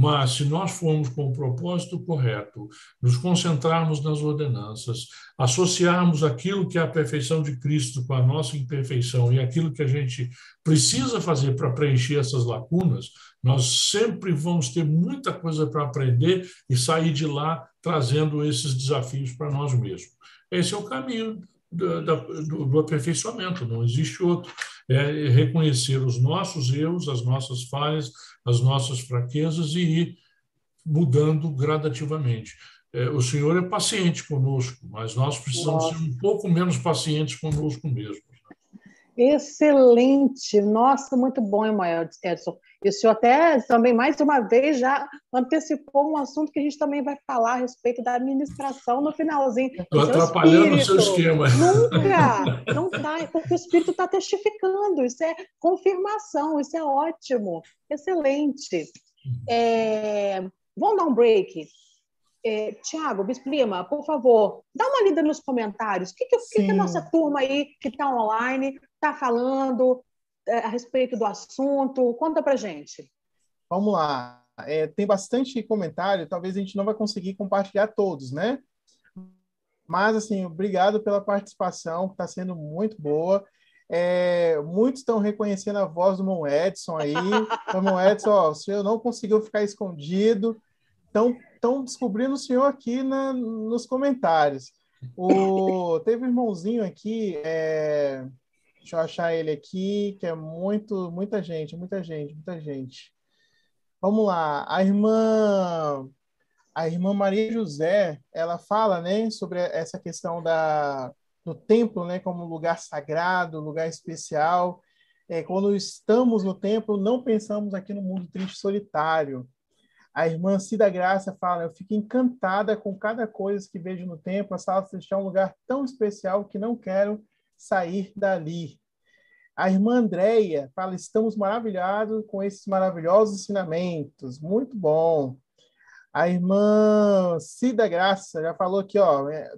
Mas, se nós formos com o propósito correto, nos concentrarmos nas ordenanças, associarmos aquilo que é a perfeição de Cristo com a nossa imperfeição e aquilo que a gente precisa fazer para preencher essas lacunas, nós sempre vamos ter muita coisa para aprender e sair de lá trazendo esses desafios para nós mesmos. Esse é o caminho do, do, do aperfeiçoamento, não existe outro. É reconhecer os nossos erros, as nossas falhas, as nossas fraquezas e ir mudando gradativamente. É, o Senhor é paciente conosco, mas nós precisamos Nossa. ser um pouco menos pacientes conosco mesmos. Excelente! Nossa, muito bom, Edson. E o senhor até também, mais uma vez, já antecipou um assunto que a gente também vai falar a respeito da administração no finalzinho. Estou atrapalhando o seu esquema. Nunca! Não está, porque o Espírito está testificando. Isso é confirmação, isso é ótimo. Excelente. É, vamos dar um break. É, Tiago, Bispo Lima, por favor, dá uma lida nos comentários. O que, que, que a nossa turma aí que está online está falando a respeito do assunto? Conta para gente. Vamos lá. É, tem bastante comentário, talvez a gente não vai conseguir compartilhar todos, né? Mas, assim, obrigado pela participação, que está sendo muito boa. É, muitos estão reconhecendo a voz do Mon Edson aí. Então, Mon Edson, ó, o senhor não conseguiu ficar escondido. Estão descobrindo o senhor aqui na, nos comentários. O, teve um irmãozinho aqui, é, deixa eu achar ele aqui, que é muito, muita gente, muita gente, muita gente. Vamos lá, a irmã, a irmã Maria José, ela fala, né, sobre essa questão da do templo, né, como lugar sagrado, lugar especial. É, quando estamos no templo, não pensamos aqui no mundo triste solitário. A irmã Cida Graça fala: Eu fico encantada com cada coisa que vejo no templo. A sala celestial é um lugar tão especial que não quero sair dali. A irmã Andréia fala: Estamos maravilhados com esses maravilhosos ensinamentos. Muito bom. A irmã Cida Graça já falou aqui, ó, é,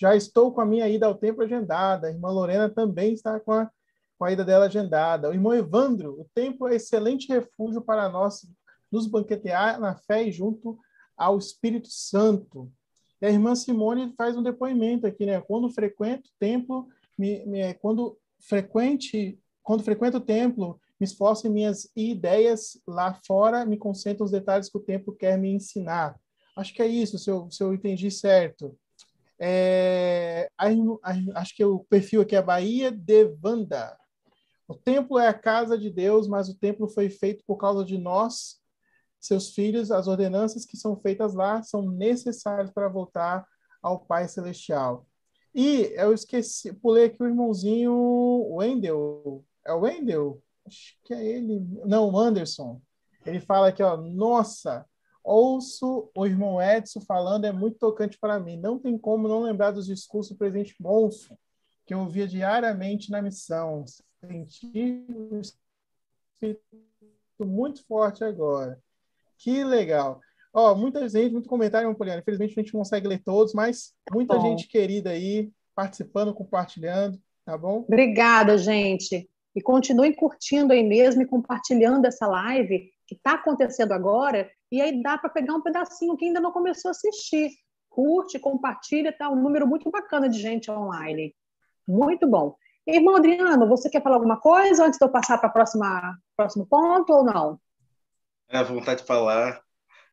já estou com a minha ida ao templo agendada. A irmã Lorena também está com a, com a ida dela agendada. O irmão Evandro, o templo é excelente refúgio para nós nos banquetear na fé e junto ao Espírito Santo. E a irmã Simone faz um depoimento aqui, né? Quando frequento o templo, me, me, quando frequente, quando frequento o templo, me esforço em minhas ideias lá fora, me concentro nos detalhes que o templo quer me ensinar. Acho que é isso, se eu, se eu entendi certo. É, acho que o perfil aqui é Bahia de Vanda. O templo é a casa de Deus, mas o templo foi feito por causa de nós seus filhos, as ordenanças que são feitas lá são necessárias para voltar ao Pai Celestial. E eu esqueci, pulei aqui o irmãozinho Wendel. É o Wendel? Acho que é ele. Não, o Anderson. Ele fala aqui, ó, nossa, ouço o irmão Edson falando, é muito tocante para mim. Não tem como não lembrar dos discursos do presidente Monson, que eu ouvia diariamente na missão. Senti muito forte agora. Que legal. Ó, muita gente, muito comentário, Poliana. Infelizmente a gente não consegue ler todos, mas muita bom. gente querida aí participando, compartilhando, tá bom? Obrigada, gente. E continuem curtindo aí mesmo e compartilhando essa live que está acontecendo agora. E aí dá para pegar um pedacinho que ainda não começou a assistir. Curte, compartilha, tá um número muito bacana de gente online. Muito bom. Irmão Adriano, você quer falar alguma coisa antes de eu passar para o próximo ponto ou não? É, a vontade de falar.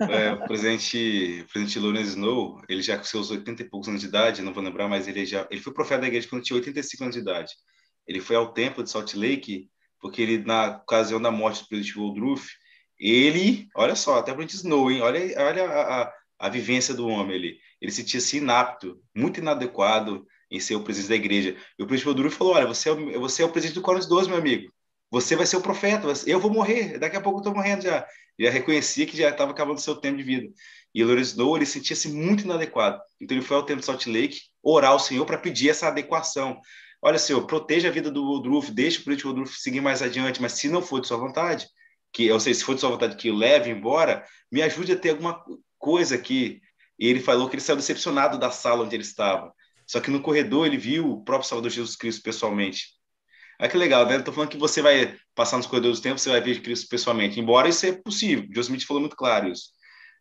É, o presidente, o presidente Lawrence Snow, ele já com seus 80 e poucos anos de idade, não vou lembrar, mas ele já ele foi profeta da igreja quando tinha 85 anos de idade. Ele foi ao templo de Salt Lake porque ele na ocasião da morte do presidente Woodruff, ele, olha só, até o presidente Snow, hein? Olha, olha a, a, a vivência do homem ali. Ele se sentia-se inapto, muito inadequado em ser o presidente da igreja. E o presidente Woodruff falou: "Olha, você é o, você é o presidente do Coros 12, meu amigo. Você vai ser o profeta, eu vou morrer, daqui a pouco eu estou morrendo já já reconhecia que já estava acabando seu tempo de vida. E Lourenço Doe, ele sentia-se muito inadequado. Então ele foi ao templo de Salt Lake orar ao Senhor para pedir essa adequação. Olha, Senhor, proteja a vida do Woodruff, deixe o político Woodruff seguir mais adiante, mas se não for de sua vontade, que, ou seja, se for de sua vontade que o leve embora, me ajude a ter alguma coisa aqui. E ele falou que ele saiu decepcionado da sala onde ele estava. Só que no corredor ele viu o próprio Salvador Jesus Cristo pessoalmente. Olha que legal, né? Estou falando que você vai passar nos corredores do tempo, você vai ver Cristo pessoalmente. Embora isso é possível, Joe Smith falou muito claro isso.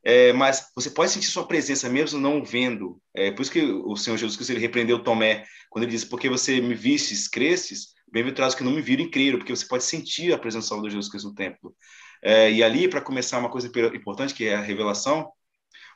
É, mas você pode sentir sua presença mesmo não vendo. É por isso que o Senhor Jesus Cristo ele repreendeu Tomé quando ele disse: Porque você me vistes, crestes, bem-aventurados que não me viram e creram, porque você pode sentir a presença do Salvador Jesus Cristo no templo. É, e ali, para começar, uma coisa importante que é a revelação.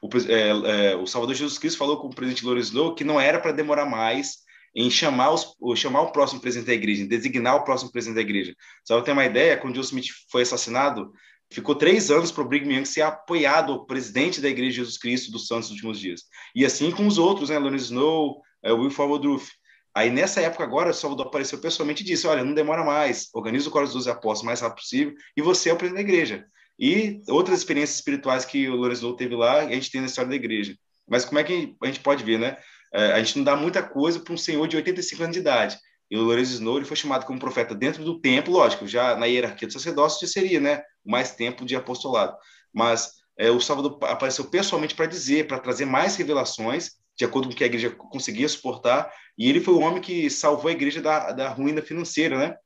O, é, é, o Salvador Jesus Cristo falou com o presidente Louris Lowe que não era para demorar mais em chamar, os, chamar o próximo presidente da igreja, em designar o próximo presidente da igreja. Só para ter uma ideia, quando Joe Smith foi assassinado, ficou três anos para o Brigham Young ser apoiado o presidente da Igreja de Jesus Cristo dos Santos dos Últimos Dias. E assim com os outros, né? Lawrence Snow, é, Will Woodruff. Aí, nessa época agora, o Salvador apareceu pessoalmente e disse, olha, não demora mais, organiza o Coro dos Apóstolos o mais rápido possível e você é o presidente da igreja. E outras experiências espirituais que o Lourenço teve lá, a gente tem na história da igreja. Mas como é que a gente pode ver, né? É, a gente não dá muita coisa para um senhor de 85 anos de idade. E o Lourenço Snow ele foi chamado como profeta dentro do templo, lógico, já na hierarquia do sacerdócio já seria, né, mais tempo de apostolado. Mas é, o Salvador apareceu pessoalmente para dizer, para trazer mais revelações, de acordo com o que a igreja conseguia suportar, e ele foi o homem que salvou a igreja da, da ruína financeira, né?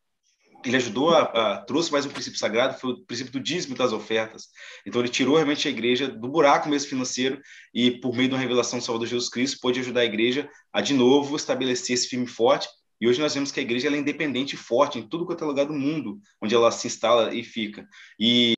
Ele ajudou a, a, trouxe mais um princípio sagrado, foi o princípio do dízimo das ofertas. Então ele tirou realmente a igreja do buraco mesmo financeiro e por meio de uma revelação do Salvador Jesus Cristo pôde ajudar a igreja a de novo estabelecer esse firme forte e hoje nós vemos que a igreja é independente e forte em tudo quanto é lugar do mundo onde ela se instala e fica. E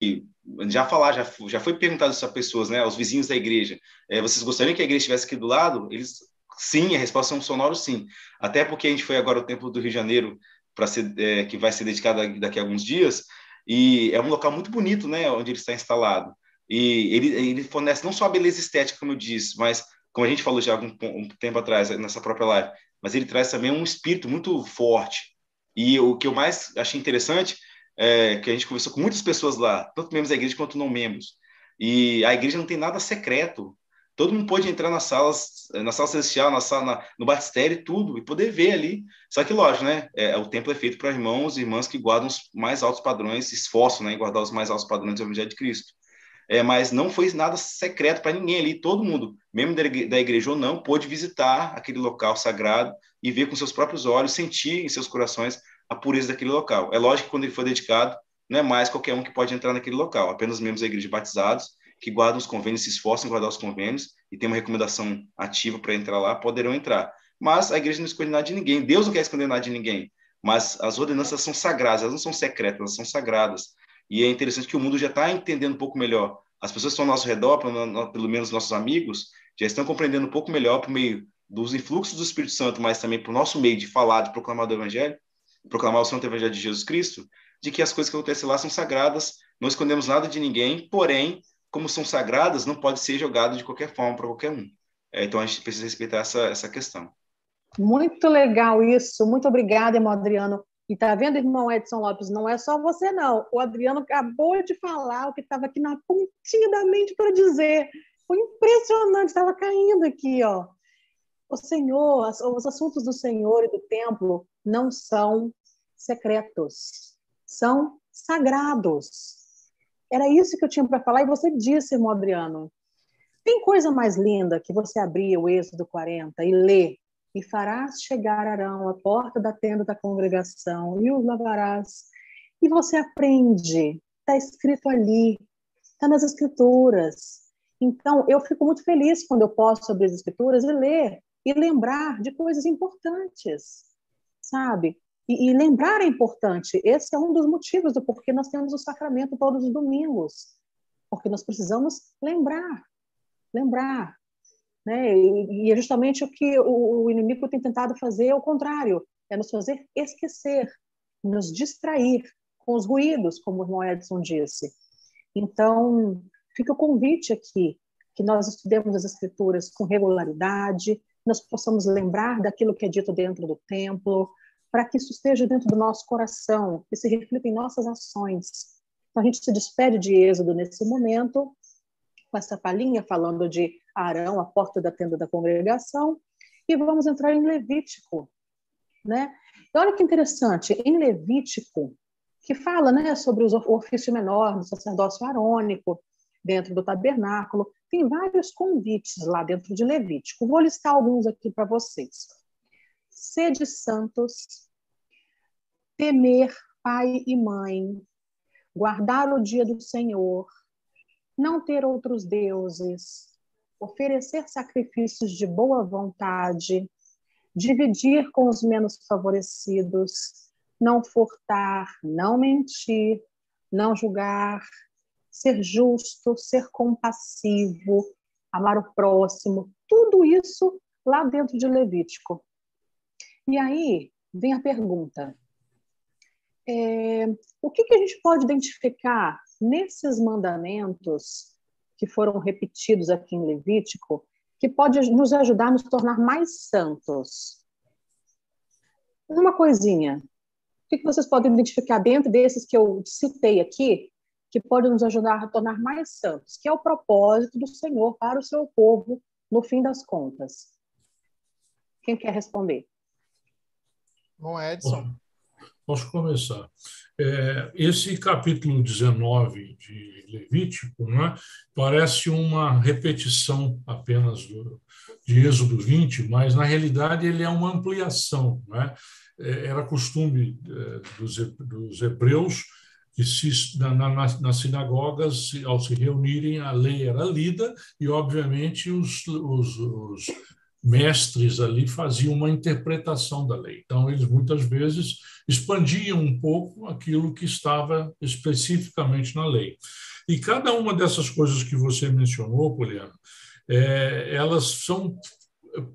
já falar, já, já foi perguntado isso a pessoas, né, aos vizinhos da igreja, é, vocês gostariam que a igreja estivesse aqui do lado? Eles, sim, a resposta é um sonoro sim. Até porque a gente foi agora ao Templo do Rio de Janeiro, para ser, é, que vai ser dedicado daqui a alguns dias, e é um local muito bonito, né, onde ele está instalado. E ele, ele fornece não só a beleza estética, como eu disse, mas como a gente falou já um, um tempo atrás, nessa própria live, mas ele traz também um espírito muito forte. E o que eu mais achei interessante é que a gente conversou com muitas pessoas lá, tanto membros da igreja quanto não membros. E a igreja não tem nada secreto. Todo mundo pode entrar nas salas, na sala celestial, na sala, na, no batistério, tudo, e poder ver ali. Só que, lógico, né? É, o templo é feito para irmãos e irmãs que guardam os mais altos padrões, esforçam né, em guardar os mais altos padrões do Evangelho de Cristo é, mas não foi nada secreto para ninguém ali, todo mundo, mesmo da igreja ou não, pôde visitar aquele local sagrado e ver com seus próprios olhos, sentir em seus corações a pureza daquele local. É lógico que quando ele foi dedicado, não é mais qualquer um que pode entrar naquele local, apenas membros da igreja batizados, que guardam os convênios, se esforçam em guardar os convênios e tem uma recomendação ativa para entrar lá, poderão entrar. Mas a igreja não esconde nada de ninguém, Deus não quer esconder nada de ninguém. Mas as ordenanças são sagradas, elas não são secretas, elas são sagradas. E é interessante que o mundo já está entendendo um pouco melhor. As pessoas que estão ao nosso redor, pelo menos nossos amigos, já estão compreendendo um pouco melhor por meio dos influxos do Espírito Santo, mas também por nosso meio de falar, de proclamar o Evangelho, proclamar o Santo Evangelho de Jesus Cristo, de que as coisas que acontecem lá são sagradas, não escondemos nada de ninguém, porém, como são sagradas, não pode ser jogado de qualquer forma para qualquer um. É, então a gente precisa respeitar essa, essa questão. Muito legal isso. Muito obrigada, irmão Adriano. E tá vendo, irmão Edson Lopes, não é só você, não. O Adriano acabou de falar o que estava aqui na pontinha da mente para dizer. Foi impressionante, estava caindo aqui, ó. O Senhor, os assuntos do Senhor e do templo não são secretos, são sagrados. Era isso que eu tinha para falar e você disse, irmão Adriano. Tem coisa mais linda que você abrir o Êxodo 40 e ler e farás chegar Arão à porta da tenda da congregação e os lavarás. E você aprende, está escrito ali, está nas escrituras. Então, eu fico muito feliz quando eu posso abrir as escrituras e ler e lembrar de coisas importantes, sabe? E, e lembrar é importante. Esse é um dos motivos do porquê nós temos o sacramento todos os domingos, porque nós precisamos lembrar, lembrar. Né? E, é justamente o que o, inimigo tem tentado fazer é o contrário, é nos fazer esquecer, nos distrair com os ruídos, como o irmão Edson disse. Então, fica o convite aqui, que nós estudemos as escrituras com regularidade, nós possamos lembrar daquilo que é dito dentro do templo, para que isso esteja dentro do nosso coração e se reflita em nossas ações. Então, a gente se despede de Êxodo nesse momento, com essa palhinha falando de Arão, a porta da tenda da congregação, e vamos entrar em Levítico, né? E olha que interessante, em Levítico, que fala, né, sobre o ofício menor do sacerdócio arônico dentro do tabernáculo, tem vários convites lá dentro de Levítico. Vou listar alguns aqui para vocês. Sede santos, temer pai e mãe, guardar o dia do Senhor, não ter outros deuses, oferecer sacrifícios de boa vontade, dividir com os menos favorecidos, não furtar, não mentir, não julgar, ser justo, ser compassivo, amar o próximo, tudo isso lá dentro de Levítico. E aí vem a pergunta: é, o que, que a gente pode identificar nesses mandamentos que foram repetidos aqui em Levítico, que pode nos ajudar a nos tornar mais santos. uma coisinha. O que vocês podem identificar dentro desses que eu citei aqui, que pode nos ajudar a tornar mais santos, que é o propósito do Senhor para o seu povo, no fim das contas? Quem quer responder? Bom, Edson. Posso começar. É, esse capítulo 19 de Levítico né, parece uma repetição apenas do, de Êxodo 20, mas na realidade ele é uma ampliação. Né? É, era costume é, dos, dos hebreus que se, na, na, nas sinagogas, ao se reunirem, a lei era lida e, obviamente, os, os, os mestres ali faziam uma interpretação da lei. Então, eles muitas vezes expandiam um pouco aquilo que estava especificamente na lei. E cada uma dessas coisas que você mencionou, Poliana, é, elas são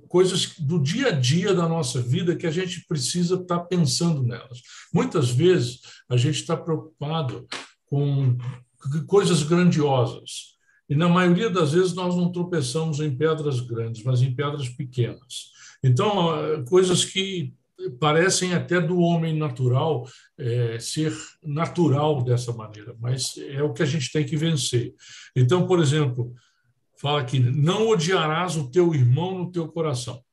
coisas do dia a dia da nossa vida que a gente precisa estar pensando nelas. Muitas vezes a gente está preocupado com coisas grandiosas, e na maioria das vezes nós não tropeçamos em pedras grandes, mas em pedras pequenas. Então, coisas que parecem até do homem natural é, ser natural dessa maneira, mas é o que a gente tem que vencer. Então, por exemplo, fala que não odiarás o teu irmão no teu coração.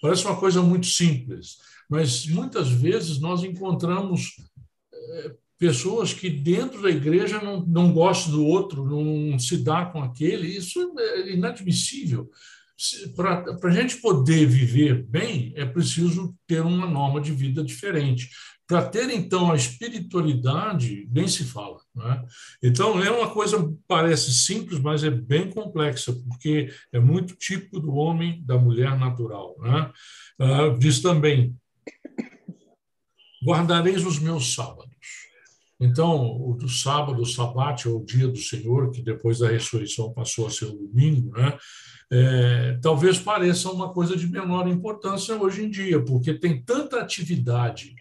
Parece uma coisa muito simples, mas muitas vezes nós encontramos é, pessoas que dentro da igreja não, não gostam do outro, não se dá com aquele, isso é inadmissível. Para a gente poder viver bem, é preciso ter uma norma de vida diferente. Para ter, então, a espiritualidade, nem se fala. Né? Então, é uma coisa parece simples, mas é bem complexa, porque é muito típico do homem, da mulher natural. Né? Ah, diz também: guardareis os meus sábados. Então, o do sábado, o sabate, ou o dia do Senhor, que depois da ressurreição passou a ser o domingo, né? É, talvez pareça uma coisa de menor importância hoje em dia, porque tem tanta atividade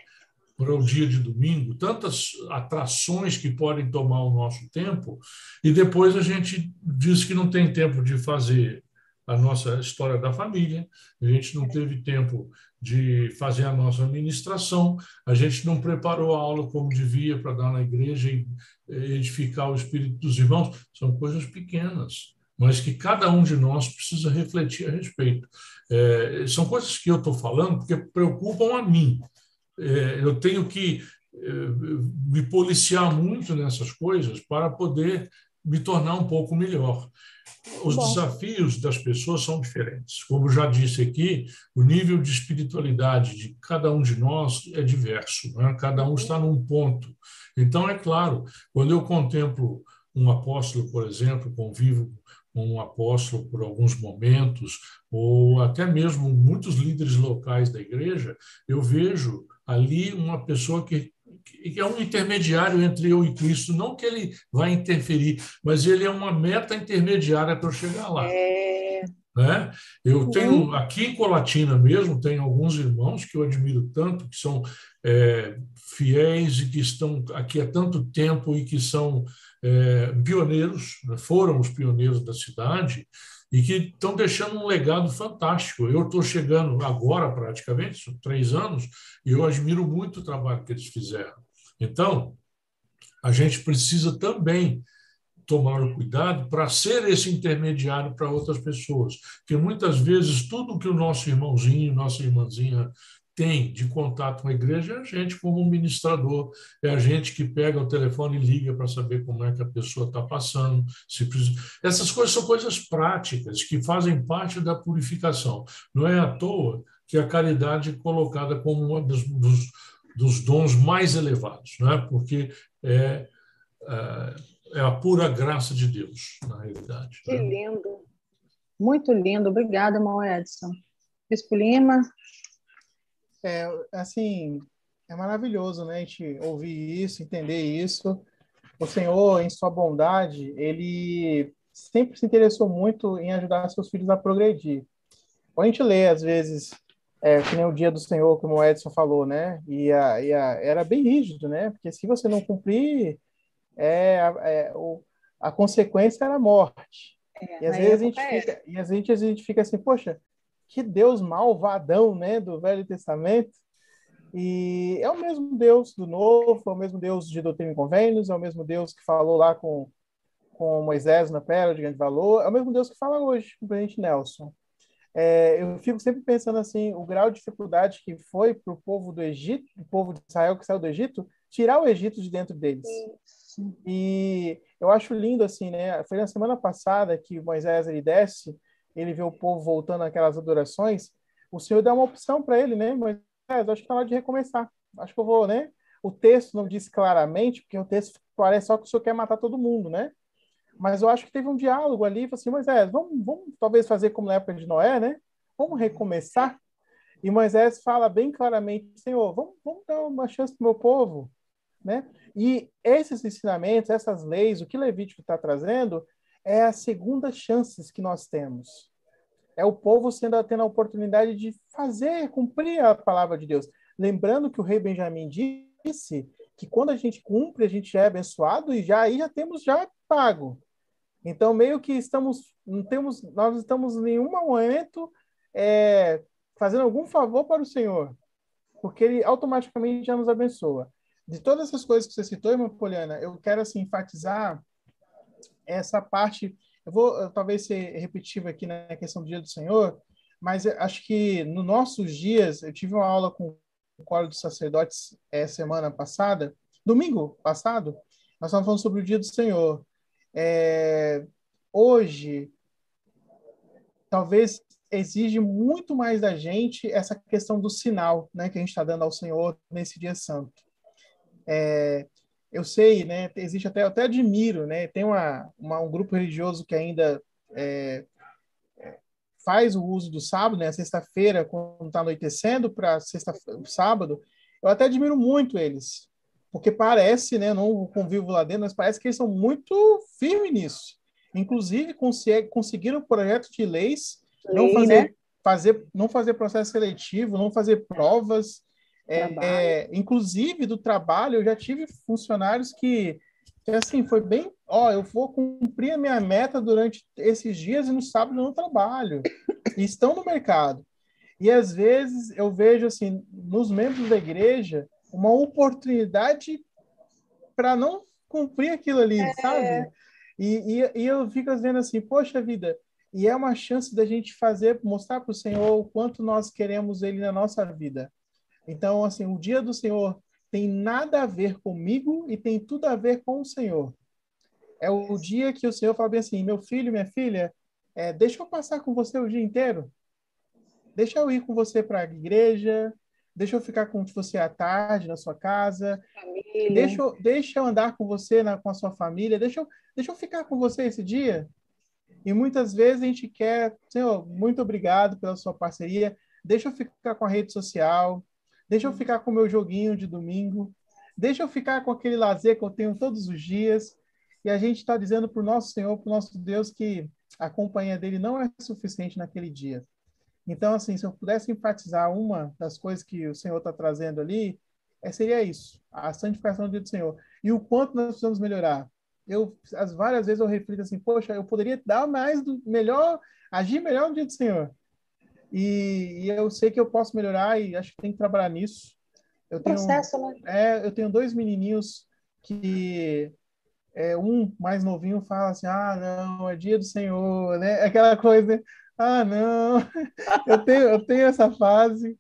para o dia de domingo, tantas atrações que podem tomar o nosso tempo, e depois a gente diz que não tem tempo de fazer a nossa história da família, a gente não teve tempo de fazer a nossa administração, a gente não preparou a aula como devia para dar na igreja e edificar o espírito dos irmãos. São coisas pequenas, mas que cada um de nós precisa refletir a respeito. É, são coisas que eu estou falando porque preocupam a mim. É, eu tenho que é, me policiar muito nessas coisas para poder me tornar um pouco melhor. Os Bom. desafios das pessoas são diferentes. Como já disse aqui, o nível de espiritualidade de cada um de nós é diverso, né? cada um está num ponto. Então, é claro, quando eu contemplo um apóstolo, por exemplo, convivo com um apóstolo por alguns momentos, ou até mesmo muitos líderes locais da igreja, eu vejo ali uma pessoa que que é um intermediário entre eu e Cristo, não que ele vai interferir, mas ele é uma meta intermediária para eu chegar lá. É... Né? Eu tenho, uhum. aqui em Colatina mesmo, tenho alguns irmãos que eu admiro tanto, que são é, fiéis e que estão aqui há tanto tempo e que são é, pioneiros, né? foram os pioneiros da cidade, e que estão deixando um legado fantástico. Eu estou chegando agora, praticamente, três anos, e eu admiro muito o trabalho que eles fizeram. Então, a gente precisa também tomar o cuidado para ser esse intermediário para outras pessoas, porque muitas vezes tudo que o nosso irmãozinho, nossa irmãzinha tem de contato com a igreja é a gente como ministrador, é a gente que pega o telefone e liga para saber como é que a pessoa está passando. Se precisa... Essas coisas são coisas práticas que fazem parte da purificação. Não é à toa que a caridade é colocada como um dos, dos, dos dons mais elevados, não é? porque é, é, é a pura graça de Deus, na realidade. Que né? lindo. Muito lindo. Obrigada, irmão Edson. Bispo Lima, é, assim, é maravilhoso, né? A gente ouvir isso, entender isso. O Senhor, em sua bondade, ele sempre se interessou muito em ajudar seus filhos a progredir. A gente lê, às vezes, é, que nem o dia do Senhor, como o Edson falou, né? E, a, e a, era bem rígido, né? Porque se você não cumprir, é, é o, a consequência era a morte. É, e, às vezes a gente é fica, e às vezes a gente fica assim, poxa, que Deus malvadão, né, do Velho Testamento. E é o mesmo Deus do Novo, é o mesmo Deus de Doutrina e Convênios, é o mesmo Deus que falou lá com, com Moisés na Pérola de Grande Valor, é o mesmo Deus que fala hoje com o presidente Nelson. É, eu fico sempre pensando assim, o grau de dificuldade que foi para o povo do Egito, o povo de Israel que saiu do Egito, tirar o Egito de dentro deles. E eu acho lindo assim, né? Foi na semana passada que Moisés ele desce, ele vê o povo voltando àquelas adorações, o Senhor dá uma opção para ele, né? Moisés, acho que está hora de recomeçar. Acho que eu vou, né? O texto não diz claramente, porque o texto parece só que o Senhor quer matar todo mundo, né? Mas eu acho que teve um diálogo ali, assim, Moisés, vamos, vamos talvez fazer como na época de Noé, né? Vamos recomeçar. E Moisés fala bem claramente, Senhor, vamos, vamos dar uma chance para o meu povo, né? E esses ensinamentos, essas leis, o que Levítico está trazendo, é a segunda chance que nós temos. É o povo sendo tendo a oportunidade de fazer, cumprir a palavra de Deus. Lembrando que o rei Benjamim disse que quando a gente cumpre, a gente é abençoado e já aí já temos já pago. Então, meio que estamos, não temos, nós estamos em nenhum momento é, fazendo algum favor para o Senhor, porque Ele automaticamente já nos abençoa. De todas essas coisas que você citou, irmã Poliana, eu quero assim enfatizar essa parte. Eu vou talvez ser repetitivo aqui na questão do Dia do Senhor, mas acho que nos nossos dias, eu tive uma aula com o Coro dos Sacerdotes é, semana passada, domingo passado, nós estávamos falando sobre o Dia do Senhor. É, hoje, talvez exige muito mais da gente essa questão do sinal né, que a gente está dando ao Senhor nesse dia santo. É, eu sei, né, existe até, até admiro, né, tem uma, uma um grupo religioso que ainda é, é faz o uso do sábado, né, sexta-feira, quando está anoitecendo, para sexta sábado, eu até admiro muito eles, porque parece, né, não convivo lá dentro, mas parece que eles são muito firmes nisso. Inclusive, conseguiram projetos de leis, Lei, não fazer, né? fazer, não fazer processo seletivo, não fazer provas. É, é, inclusive, do trabalho, eu já tive funcionários que, que, assim, foi bem, ó, eu vou cumprir a minha meta durante esses dias e no sábado eu não trabalho. E estão no mercado. E, às vezes, eu vejo, assim, nos membros da igreja, uma oportunidade para não cumprir aquilo ali, é. sabe? E, e, e, eu fico vendo assim, poxa vida, e é uma chance da gente fazer, mostrar para o Senhor o quanto nós queremos Ele na nossa vida. Então, assim, o dia do Senhor tem nada a ver comigo e tem tudo a ver com o Senhor. É o dia que o Senhor fala bem assim, meu filho, minha filha, é, deixa eu passar com você o dia inteiro. Deixa eu ir com você para a igreja, deixa eu ficar com você à tarde na sua casa, deixa eu, deixa eu andar com você na, com a sua família, deixa eu, deixa eu ficar com você esse dia. E muitas vezes a gente quer, Senhor, muito obrigado pela sua parceria, deixa eu ficar com a rede social, deixa eu ficar com o meu joguinho de domingo, deixa eu ficar com aquele lazer que eu tenho todos os dias. E a gente está dizendo para o nosso Senhor, para o nosso Deus, que a companhia dele não é suficiente naquele dia. Então, assim, se eu pudesse enfatizar uma das coisas que o Senhor está trazendo ali, é, seria isso, a santificação do dia do Senhor. E o quanto nós precisamos melhorar. Eu, as várias vezes eu reflito assim, poxa, eu poderia dar mais, do, melhor, agir melhor no dia do Senhor. E, e, eu sei que eu posso melhorar e acho que tem que trabalhar nisso. Eu tenho, Processo, né? É, eu tenho dois menininhos que é, um mais novinho fala assim, ah, não, é dia do Senhor, né? Aquela coisa, ah, não, eu tenho, eu tenho essa fase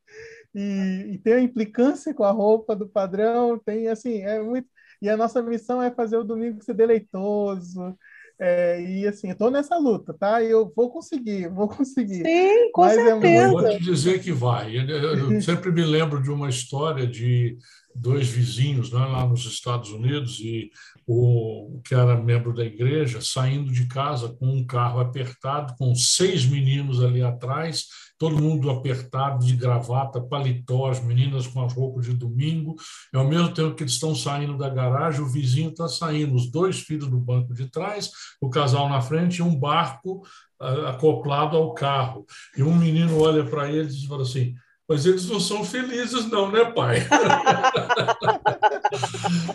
e, e tem a implicância com a roupa do padrão, tem assim, é muito. E a nossa missão é fazer o domingo ser deleitoso. É, e assim, eu tô nessa luta, tá? Eu vou conseguir, vou conseguir. Sim, com Mas certeza. É muito... Vou te dizer que vai. Eu sempre me lembro de uma história de dois vizinhos né, lá nos Estados Unidos e o que era membro da igreja saindo de casa com um carro apertado, com seis meninos ali atrás, todo mundo apertado de gravata, paletó, as meninas com as roupas de domingo, e ao mesmo tempo que eles estão saindo da garagem, o vizinho está saindo, os dois filhos no banco de trás, o casal na frente e um barco uh, acoplado ao carro. E um menino olha para eles e fala assim: mas eles não são felizes, não, né, pai?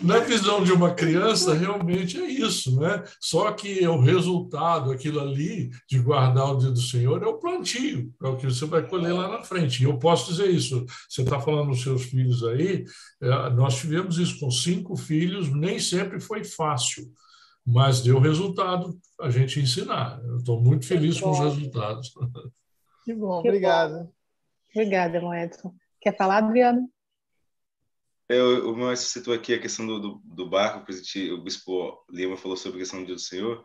Na visão de uma criança, realmente é isso, né? Só que o resultado, aquilo ali, de guardar o dia do Senhor, é o plantio, é o que você vai colher lá na frente. E eu posso dizer isso. Você está falando dos seus filhos aí, é, nós tivemos isso com cinco filhos, nem sempre foi fácil mas deu resultado a gente ensinar. Eu estou muito feliz com os resultados. Que bom, que obrigado. Bom. Obrigada, irmão Edson. Quer falar, Adriano? Eu, o Márcio citou aqui a questão do, do, do barco, o, presidente, o bispo Lima falou sobre a questão do dia do Senhor.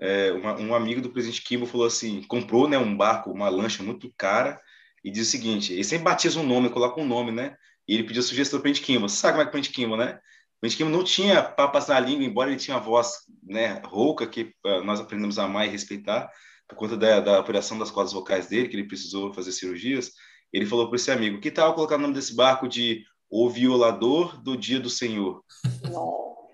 É, uma, um amigo do presidente Kimbo falou assim, comprou né, um barco, uma lancha muito cara, e diz o seguinte, ele sempre batiza um nome, coloca um nome, né? E ele pediu sugestão para o presidente Kimbo. Sabe como é que o presidente Kimbo, né? O presidente Kimbo não tinha papas na língua, embora ele tinha uma voz né, rouca, que uh, nós aprendemos a amar e respeitar, por conta da, da operação das cordas vocais dele, que ele precisou fazer cirurgias. Ele falou para esse amigo: que tal colocar o nome desse barco de O Violador do Dia do Senhor?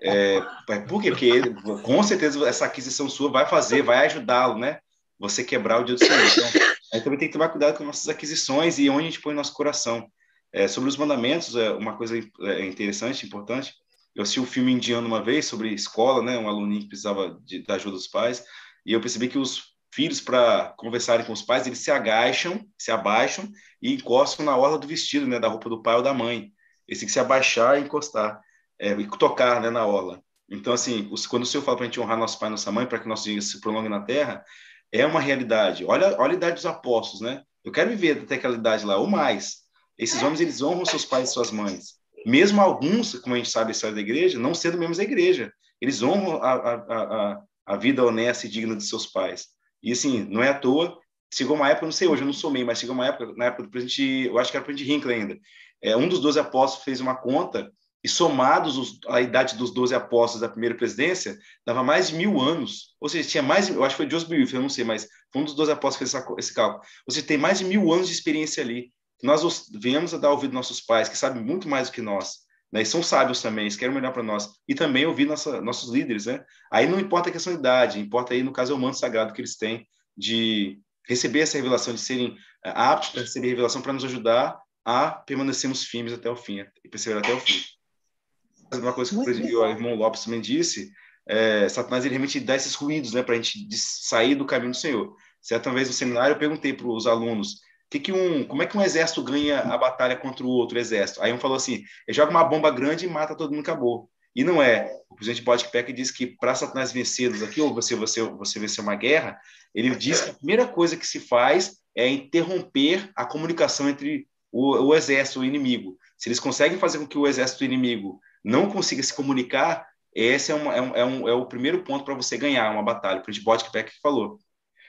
É, por quê? Porque ele, com certeza essa aquisição sua vai fazer, vai ajudá-lo, né? Você quebrar o dia do Senhor. Então, a gente também tem que tomar cuidado com nossas aquisições e onde a gente põe nosso coração. É, sobre os mandamentos, é uma coisa é, interessante, importante. Eu assisti um filme indiano uma vez sobre escola, né? Um aluno que precisava de, da ajuda dos pais e eu percebi que os filhos, para conversarem com os pais, eles se agacham, se abaixam e encostam na orla do vestido, né, da roupa do pai ou da mãe. Eles têm que se abaixar e encostar, é, e tocar né, na orla. Então, assim, quando o Senhor fala para a gente honrar nosso pai e nossa mãe, para que nossos dias se prolonguem na terra, é uma realidade. Olha, olha a idade dos apóstolos, né? Eu quero viver até aquela idade lá, ou mais. Esses homens, eles honram seus pais e suas mães. Mesmo alguns, como a gente sabe história da igreja, não sendo membros da igreja. Eles honram a, a, a, a vida honesta e digna de seus pais. E assim, não é à toa, chegou uma época, não sei hoje, eu não sou meio, mas chegou uma época, na época do presidente, eu acho que era o presidente Hinckley ainda, é, um dos 12 apóstolos fez uma conta e somados os, a idade dos 12 apóstolos da primeira presidência, dava mais de mil anos. Ou seja, tinha mais, eu acho que foi Joseph Biff, eu não sei, mas foi um dos 12 apóstolos que fez essa, esse cálculo. Ou seja, tem mais de mil anos de experiência ali. Nós viemos a dar ouvido nossos pais, que sabem muito mais do que nós. Né? E são sábios também, eles querem melhor para nós. E também ouvir nossa, nossos líderes, né? Aí não importa a questão de idade, importa aí, no caso, é o manto sagrado que eles têm de receber essa revelação, de serem eh, aptos para receber a revelação para nos ajudar a permanecermos firmes até o fim, e perseverar até o fim. Uma coisa que o, o irmão Lopes também disse, é, Satanás ele realmente dá esses ruídos né, para a gente sair do caminho do Senhor. Certa vez no seminário eu perguntei para os alunos que que um, como é que um exército ganha a batalha contra o outro exército? Aí um falou assim: ele joga uma bomba grande e mata todo mundo, acabou. E não é. O presidente Bodkpeck diz que para Satanás vencê-los aqui, ou você, você, você vencer uma guerra, ele diz que a primeira coisa que se faz é interromper a comunicação entre o, o exército e o inimigo. Se eles conseguem fazer com que o exército inimigo não consiga se comunicar, esse é, uma, é, um, é, um, é o primeiro ponto para você ganhar uma batalha. O presidente Bodkpeck falou.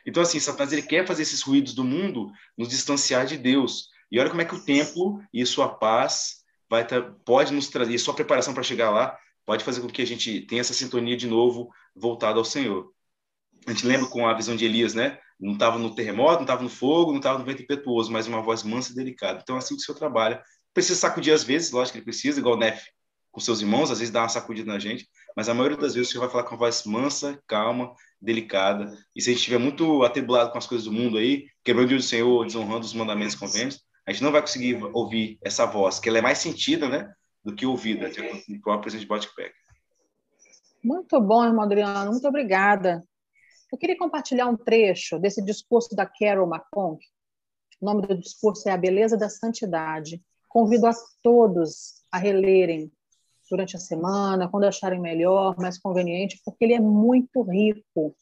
Então, assim, Satanás ele quer fazer esses ruídos do mundo nos distanciar de Deus. E olha como é que o templo e sua paz vai tá, pode nos trazer, sua preparação para chegar lá, pode fazer com que a gente tenha essa sintonia de novo voltada ao Senhor. A gente lembra com a visão de Elias, né? Não estava no terremoto, não estava no fogo, não estava no vento impetuoso, mas uma voz mansa e delicada. Então, é assim que o Senhor trabalha. Precisa sacudir às vezes, lógico que ele precisa, igual o Nef com seus irmãos, às vezes dá uma sacudida na gente, mas a maioria das vezes Senhor vai falar com uma voz mansa, calma, delicada. E se a gente estiver muito atribulado com as coisas do mundo aí, quebrando o Senhor, desonrando os mandamentos e convênios, a gente não vai conseguir ouvir essa voz, que ela é mais sentida, né, do que ouvida, de acordo com o presidente Botpack. Muito bom, irmão Adriano, muito obrigada. Eu queria compartilhar um trecho desse discurso da Carol McConk. O nome do discurso é A Beleza da Santidade. Convido a todos a relerem durante a semana, quando acharem melhor, mais conveniente, porque ele é muito rico,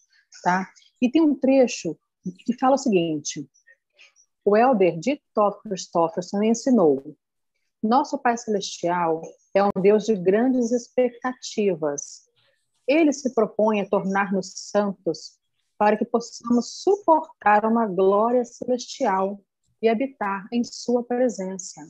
tá? E tem um trecho que fala o seguinte: o elder de Christofferson ensinou: nosso Pai Celestial é um Deus de grandes expectativas. Ele se propõe a tornar-nos santos para que possamos suportar uma glória celestial e habitar em Sua presença.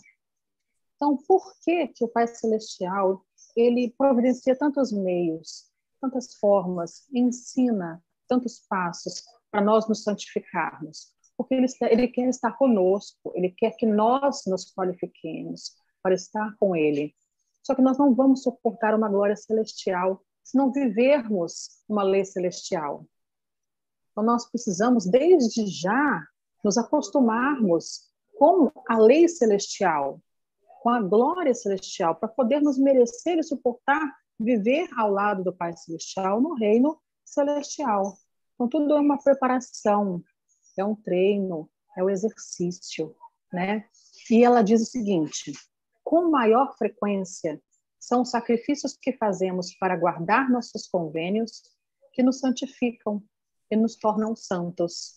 Então, por que, que o Pai Celestial ele providencia tantos meios, tantas formas, ensina tantos passos para nós nos santificarmos? Porque ele, está, ele quer estar conosco, ele quer que nós nos qualifiquemos para estar com ele. Só que nós não vamos suportar uma glória celestial se não vivermos uma lei celestial. Então, nós precisamos, desde já, nos acostumarmos com a lei celestial, com a glória celestial, para podermos merecer e suportar viver ao lado do Pai Celestial no reino celestial. Então, tudo é uma preparação, é um treino, é um exercício, né? E ela diz o seguinte: com maior frequência são os sacrifícios que fazemos para guardar nossos convênios que nos santificam e nos tornam santos.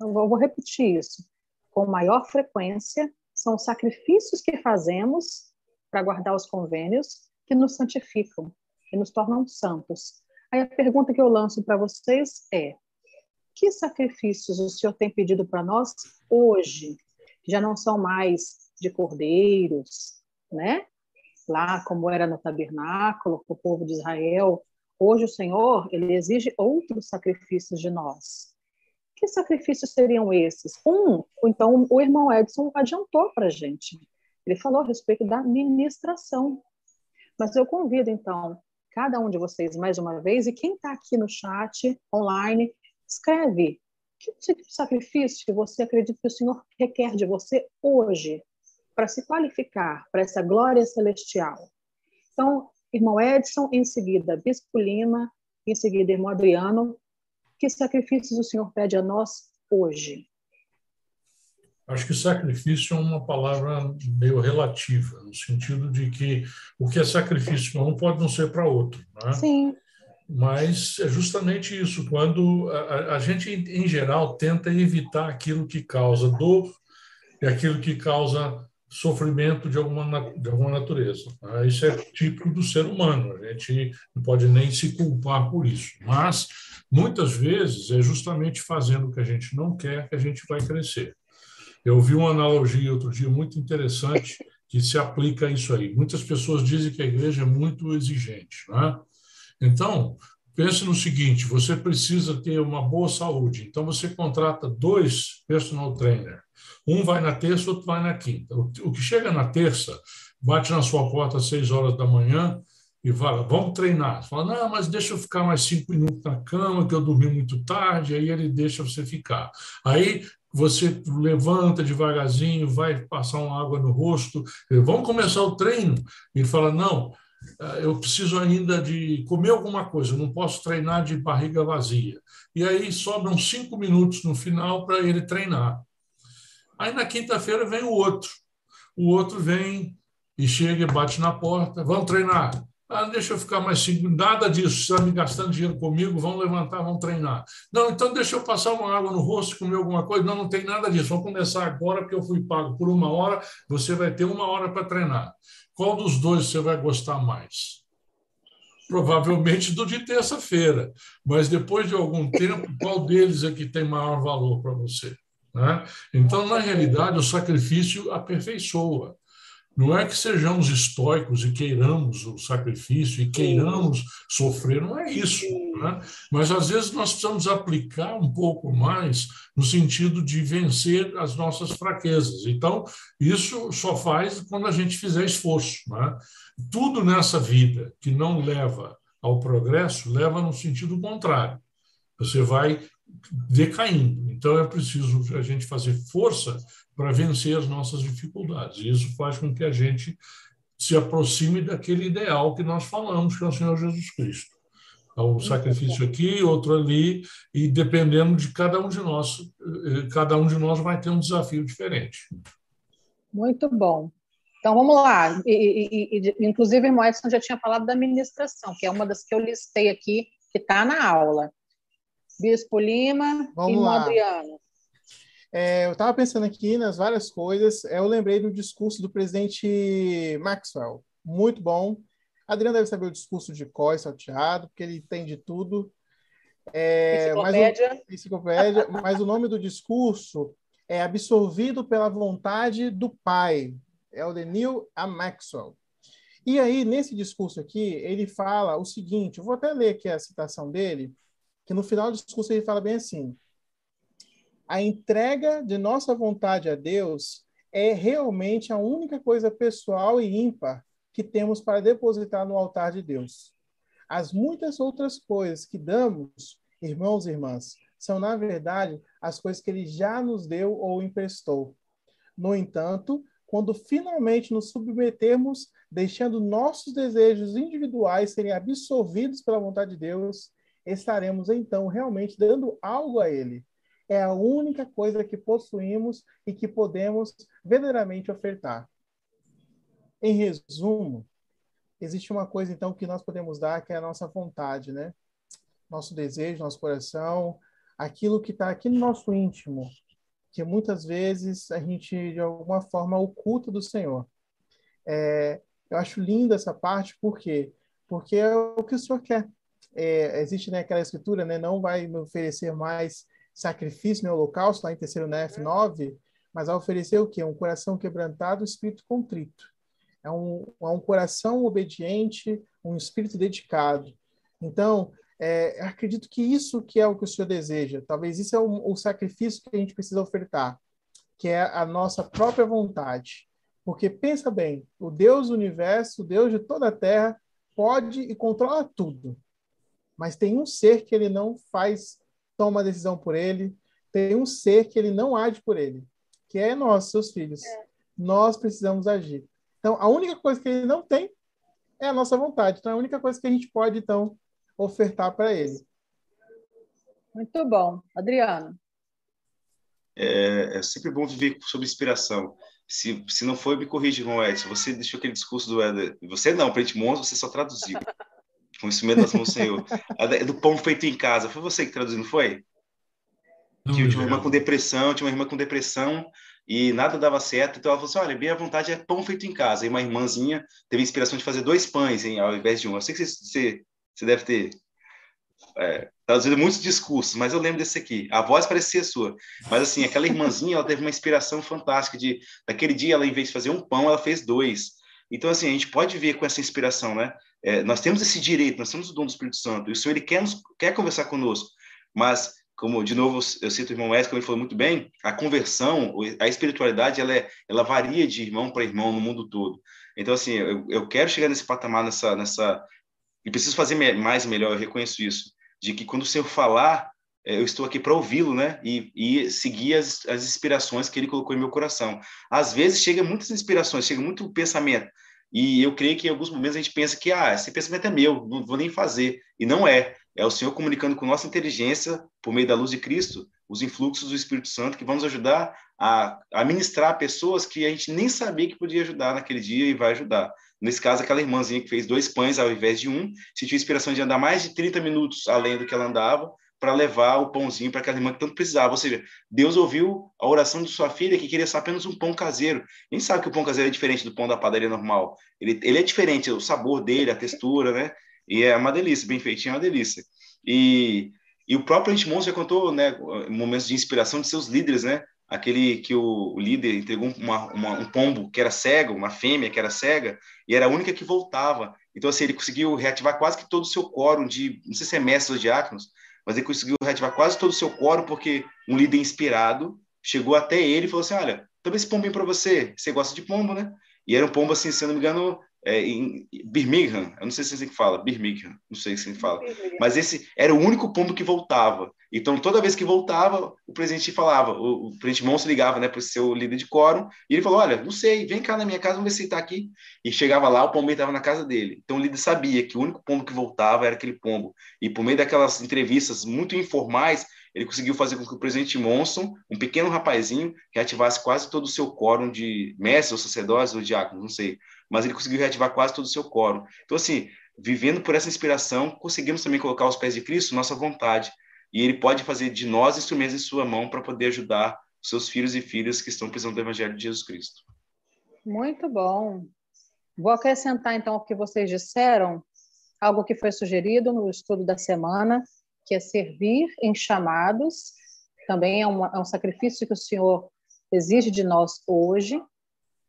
Eu vou repetir isso. Com maior frequência são os sacrifícios que fazemos para guardar os convênios que nos santificam, que nos tornam santos. Aí a pergunta que eu lanço para vocês é: que sacrifícios o Senhor tem pedido para nós hoje? Já não são mais de cordeiros, né? Lá como era no tabernáculo, o povo de Israel. Hoje o Senhor, ele exige outros sacrifícios de nós. Que sacrifícios seriam esses? Um, então o irmão Edson adiantou para a gente. Ele falou a respeito da ministração. Mas eu convido, então, cada um de vocês mais uma vez, e quem está aqui no chat, online, escreve que tipo de sacrifício você acredita que o Senhor requer de você hoje para se qualificar para essa glória celestial. Então, irmão Edson, em seguida, Bispo Lima, em seguida, irmão Adriano, que sacrifícios o Senhor pede a nós hoje? Acho que sacrifício é uma palavra meio relativa, no sentido de que o que é sacrifício para um pode não ser para outro. Né? Sim. Mas é justamente isso, quando a, a, gente, em geral, tenta evitar aquilo que causa dor e aquilo que causa sofrimento de alguma, de alguma natureza. Né? Isso é típico do ser humano, a gente não pode nem se culpar por isso. Mas, muitas vezes, é justamente fazendo o que a gente não quer que a gente vai crescer. Eu vi uma analogia outro dia muito interessante que se aplica a isso aí. Muitas pessoas dizem que a igreja é muito exigente. Né? Então, pense no seguinte: você precisa ter uma boa saúde. Então, você contrata dois personal trainer. Um vai na terça, outro vai na quinta. O que chega na terça, bate na sua porta às seis horas da manhã e fala, vamos treinar. fala, não, mas deixa eu ficar mais cinco minutos na cama, que eu dormi muito tarde, aí ele deixa você ficar. Aí você levanta devagarzinho, vai passar uma água no rosto, vamos começar o treino. Ele fala, não, eu preciso ainda de comer alguma coisa, não posso treinar de barriga vazia. E aí sobram cinco minutos no final para ele treinar. Aí na quinta-feira vem o outro. O outro vem e chega bate na porta, vamos treinar. Ah, deixa eu ficar mais cinco. Nada disso. Está me gastando dinheiro comigo, vamos levantar, vamos treinar. Não, então deixa eu passar uma água no rosto, comer alguma coisa. Não, não tem nada disso. Vamos começar agora, porque eu fui pago por uma hora, você vai ter uma hora para treinar. Qual dos dois você vai gostar mais? Provavelmente do de terça-feira. Mas depois de algum tempo, qual deles é que tem maior valor para você? Né? Então, na realidade, o sacrifício aperfeiçoa. Não é que sejamos estoicos e queiramos o sacrifício e queiramos sofrer, não é isso. Né? Mas às vezes nós precisamos aplicar um pouco mais no sentido de vencer as nossas fraquezas. Então, isso só faz quando a gente fizer esforço. Né? Tudo nessa vida que não leva ao progresso leva no sentido contrário. Você vai decaindo. Então é preciso a gente fazer força para vencer as nossas dificuldades. E isso faz com que a gente se aproxime daquele ideal que nós falamos, que é o Senhor Jesus Cristo. Um sacrifício aqui, outro ali, e dependendo de cada um de nós, eh, cada um de nós vai ter um desafio diferente. Muito bom. Então vamos lá. E, e, e, inclusive, o já tinha falado da administração, que é uma das que eu listei aqui, que está na aula. Bispo Lima vamos e lá. Adriano. É, eu estava pensando aqui nas várias coisas. É, eu lembrei do discurso do presidente Maxwell. Muito bom. Adriano deve saber o discurso de Coy salteado, porque ele tem de tudo. É, enciclopédia. Mas o, enciclopédia. mas o nome do discurso é Absorvido pela Vontade do Pai. É o de Neil A. Maxwell. E aí, nesse discurso aqui, ele fala o seguinte: eu vou até ler aqui a citação dele, que no final do discurso ele fala bem assim: a entrega de nossa vontade a Deus é realmente a única coisa pessoal e ímpar que temos para depositar no altar de Deus. As muitas outras coisas que damos, irmãos e irmãs, são, na verdade, as coisas que ele já nos deu ou emprestou. No entanto, quando finalmente nos submetermos, deixando nossos desejos individuais serem absorvidos pela vontade de Deus, estaremos então realmente dando algo a Ele. É a única coisa que possuímos e que podemos verdadeiramente ofertar. Em resumo, existe uma coisa então que nós podemos dar, que é a nossa vontade, né? Nosso desejo, nosso coração, aquilo que está aqui no nosso íntimo, que muitas vezes a gente de alguma forma oculta do Senhor. É, eu acho linda essa parte, por quê? Porque é o que o Senhor quer. É, existe né, aquela escritura, né, não vai me oferecer mais sacrifício no holocausto, lá em terceiro Nef 9, mas vai oferecer o quê? Um coração quebrantado, espírito contrito. É um, é um coração obediente, um espírito dedicado. Então, é, acredito que isso que é o que o Senhor deseja. Talvez isso é o, o sacrifício que a gente precisa ofertar, que é a nossa própria vontade. Porque pensa bem, o Deus do universo, o Deus de toda a terra, pode e controla tudo. Mas tem um ser que ele não faz, toma decisão por ele, tem um ser que ele não age por ele, que é nós, seus filhos. É. Nós precisamos agir. Então, a única coisa que ele não tem é a nossa vontade. Então, é a única coisa que a gente pode, então, ofertar para ele. Muito bom. Adriano. É, é, sempre bom viver sob inspiração. Se, se não foi, me corrija, irmão Edson. Você deixou aquele discurso do Éder. Você não, para monstro, você só traduziu. Mesmo das mãos do Senhor. Do pão feito em casa. Foi você que traduziu, não foi? Não, que tinha uma irmã com depressão, tinha uma irmã com depressão e nada dava certo. Então ela falou assim: olha, bem à vontade é pão feito em casa. E uma irmãzinha teve a inspiração de fazer dois pães hein, ao invés de um. Eu sei que você, você você deve ter é, traduzido muitos discursos, mas eu lembro desse aqui. A voz parecia sua, mas assim, aquela irmãzinha, ela teve uma inspiração fantástica de, naquele dia, ela em vez de fazer um pão, ela fez dois. Então, assim, a gente pode ver com essa inspiração, né? É, nós temos esse direito, nós temos o dom do Espírito Santo, e o Senhor, ele quer, nos, quer conversar conosco, mas, como, de novo, eu cito o irmão Wesley, como ele falou muito bem, a conversão, a espiritualidade, ela, é, ela varia de irmão para irmão no mundo todo. Então, assim, eu, eu quero chegar nesse patamar, nessa, nessa, e preciso fazer mais e melhor, eu reconheço isso, de que quando o Senhor falar, é, eu estou aqui para ouvi-lo, né? E, e seguir as, as inspirações que ele colocou em meu coração. Às vezes chega muitas inspirações, chega muito pensamento, e eu creio que em alguns momentos a gente pensa que ah, esse pensamento é meu, não vou nem fazer. E não é. É o Senhor comunicando com nossa inteligência, por meio da luz de Cristo, os influxos do Espírito Santo que vão nos ajudar a, a ministrar pessoas que a gente nem sabia que podia ajudar naquele dia e vai ajudar. Nesse caso, aquela irmãzinha que fez dois pães ao invés de um, sentiu inspiração de andar mais de 30 minutos além do que ela andava, para levar o pãozinho para aquela irmã que tanto precisava. Ou seja, Deus ouviu a oração de sua filha que queria só apenas um pão caseiro. Nem sabe que o pão caseiro é diferente do pão da padaria normal. Ele, ele é diferente, o sabor dele, a textura, né? E é uma delícia, bem feitinho é uma delícia. E, e o próprio Edmond já contou né, momentos de inspiração de seus líderes, né? aquele que o, o líder entregou uma, uma, um pombo que era cego, uma fêmea que era cega, e era a única que voltava. Então, assim, ele conseguiu reativar quase que todo o seu quórum de, não sei se é mestre ou diáconos, mas ele conseguiu reativar quase todo o seu quórum porque um líder inspirado chegou até ele e falou assim, olha, também esse pombinho para você, você gosta de pombo, né? E era um pombo, assim, se eu não me engano, é, em Birmingham, eu não sei se é assim que fala, Birmingham, não sei se assim fala, mas esse era o único pombo que voltava. Então, toda vez que voltava, o presidente falava, o, o presidente Monstro ligava né, para o seu líder de quórum, e ele falou: Olha, não sei, vem cá na minha casa, vamos ver se está aqui. E chegava lá, o pombo estava na casa dele. Então, o líder sabia que o único pombo que voltava era aquele pombo. E por meio daquelas entrevistas muito informais, ele conseguiu fazer com que o presidente Monson, um pequeno rapazinho, reativasse quase todo o seu quórum de mestres ou sacerdotes ou diáconos, não sei, mas ele conseguiu reativar quase todo o seu quórum. Então, assim, vivendo por essa inspiração, conseguimos também colocar aos pés de Cristo nossa vontade. E ele pode fazer de nós instrumentos em sua mão para poder ajudar seus filhos e filhas que estão precisando do Evangelho de Jesus Cristo. Muito bom. Vou acrescentar, então, o que vocês disseram, algo que foi sugerido no estudo da semana, que é servir em chamados, também é, uma, é um sacrifício que o Senhor exige de nós hoje,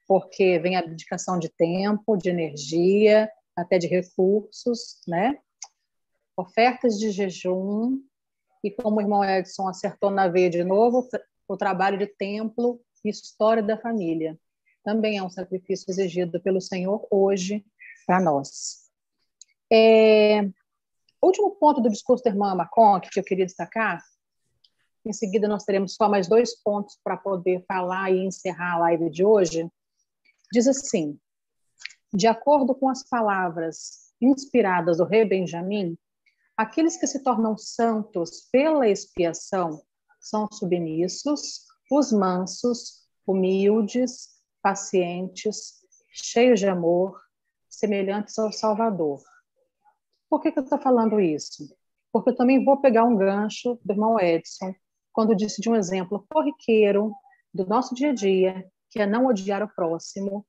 porque vem a dedicação de tempo, de energia, até de recursos, né? Ofertas de jejum, e como o irmão Edson acertou na veia de novo, o trabalho de templo e história da família. Também é um sacrifício exigido pelo Senhor hoje para nós. É, último ponto do discurso da irmã Macon, que eu queria destacar, Em seguida, nós teremos só mais dois pontos para poder falar e encerrar a live de hoje. Diz assim: de acordo com as palavras inspiradas do rei Benjamim, aqueles que se tornam santos pela expiação são submissos, os mansos, humildes, pacientes, cheios de amor, semelhantes ao Salvador. Por que, que eu estou falando isso? Porque eu também vou pegar um gancho do irmão Edson, quando disse de um exemplo corriqueiro do nosso dia a dia, que é não odiar o próximo,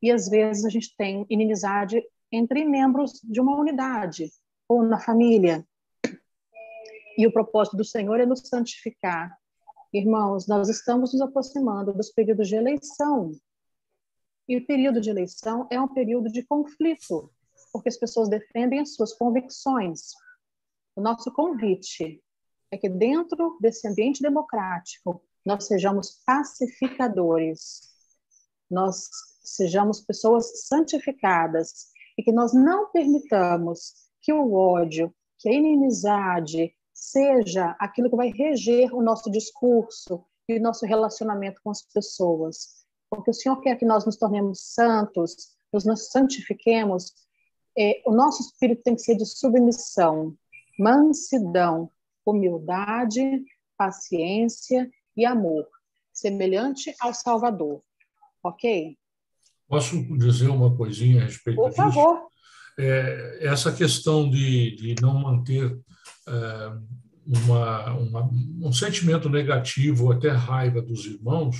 e às vezes a gente tem inimizade entre membros de uma unidade ou na família. E o propósito do Senhor é nos santificar. Irmãos, nós estamos nos aproximando dos períodos de eleição. E o período de eleição é um período de conflito, porque as pessoas defendem as suas convicções. O nosso convite é que dentro desse ambiente democrático nós sejamos pacificadores, nós sejamos pessoas santificadas e que nós não permitamos que o ódio, que a inimizade seja aquilo que vai reger o nosso discurso e o nosso relacionamento com as pessoas. Porque o Senhor quer que nós nos tornemos santos, nos, nos santifiquemos. É, o nosso espírito tem que ser de submissão, mansidão, humildade, paciência e amor, semelhante ao Salvador. Ok? Posso dizer uma coisinha a respeito Por disso? Por favor. É, essa questão de, de não manter é, uma, uma, um sentimento negativo ou até raiva dos irmãos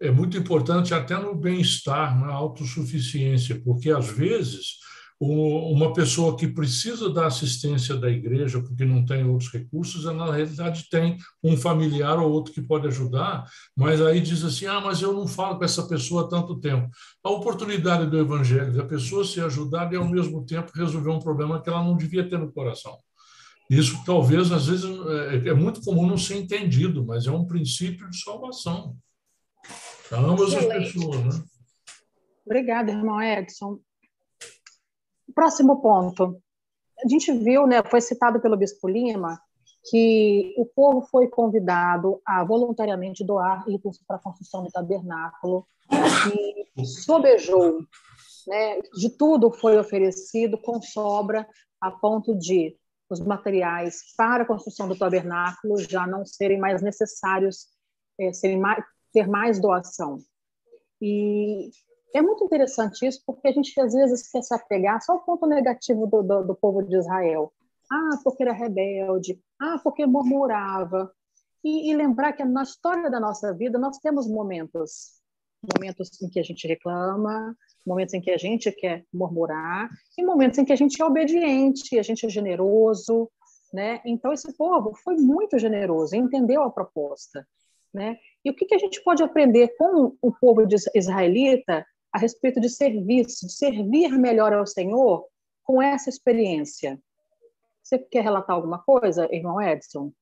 é muito importante até no bem-estar, na autossuficiência, porque às vezes uma pessoa que precisa da assistência da igreja porque não tem outros recursos, ela, na realidade tem um familiar ou outro que pode ajudar, mas aí diz assim: ah, mas eu não falo com essa pessoa há tanto tempo. A oportunidade do evangelho da pessoa ser ajudada e, ao mesmo tempo, resolver um problema que ela não devia ter no coração. Isso talvez, às vezes, é, é muito comum não ser entendido, mas é um princípio de salvação para ambas as pessoas. Né? Obrigada, irmão Edson. Próximo ponto. A gente viu, né, foi citado pelo Bispo Lima, que o povo foi convidado a voluntariamente doar itens para a construção do tabernáculo e sobejou, né, de tudo foi oferecido com sobra a ponto de os materiais para a construção do tabernáculo já não serem mais necessários, é, serem mais, ter mais doação. E é muito interessante isso, porque a gente às vezes quer se apegar só ao ponto negativo do, do, do povo de Israel. Ah, porque era rebelde. Ah, porque murmurava. E, e, lembrar que na história da nossa vida nós temos momentos. Momentos em que a gente reclama, momentos em que a gente quer murmurar, e momentos em que a gente é obediente, a gente é generoso. Né? Então, esse povo foi muito generoso, entendeu a proposta. Né? E o que, que a gente pode aprender com o povo israelita a respeito de serviço, de servir melhor ao Senhor com essa experiência. Você quer relatar alguma coisa, irmão Edson?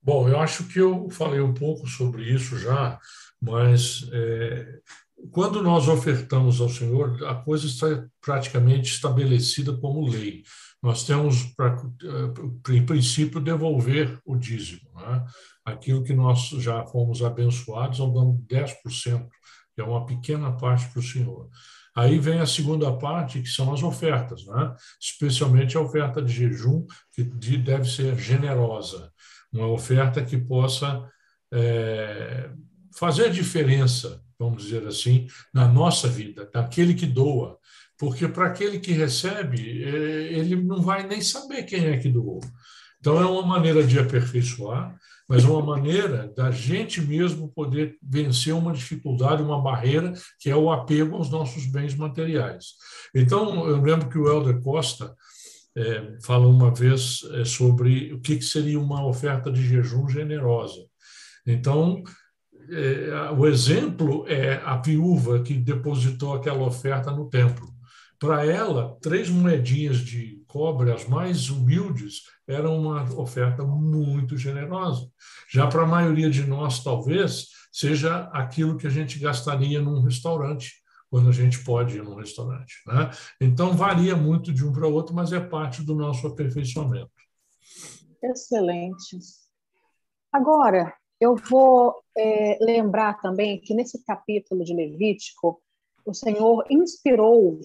Bom, eu acho que eu falei um pouco sobre isso já, mas é, quando nós ofertamos ao Senhor, a coisa está praticamente estabelecida como lei. Nós temos, pra, é, em princípio, devolver o dízimo. Né? Aquilo que nós já fomos abençoados, ao dando 10% que é uma pequena parte para o Senhor. Aí vem a segunda parte, que são as ofertas, né? especialmente a oferta de jejum, que deve ser generosa, uma oferta que possa é, fazer diferença, vamos dizer assim, na nossa vida, daquele que doa. Porque para aquele que recebe, é, ele não vai nem saber quem é que doou. Então, é uma maneira de aperfeiçoar, mas uma maneira da gente mesmo poder vencer uma dificuldade, uma barreira, que é o apego aos nossos bens materiais. Então, eu lembro que o Helder Costa é, fala uma vez é, sobre o que, que seria uma oferta de jejum generosa. Então, é, o exemplo é a viúva que depositou aquela oferta no templo. Para ela, três moedinhas de cobre, as mais humildes, eram uma oferta muito generosa. Já para a maioria de nós, talvez, seja aquilo que a gente gastaria num restaurante, quando a gente pode ir num restaurante. Né? Então, varia muito de um para outro, mas é parte do nosso aperfeiçoamento. Excelente. Agora, eu vou é, lembrar também que nesse capítulo de Levítico, o Senhor inspirou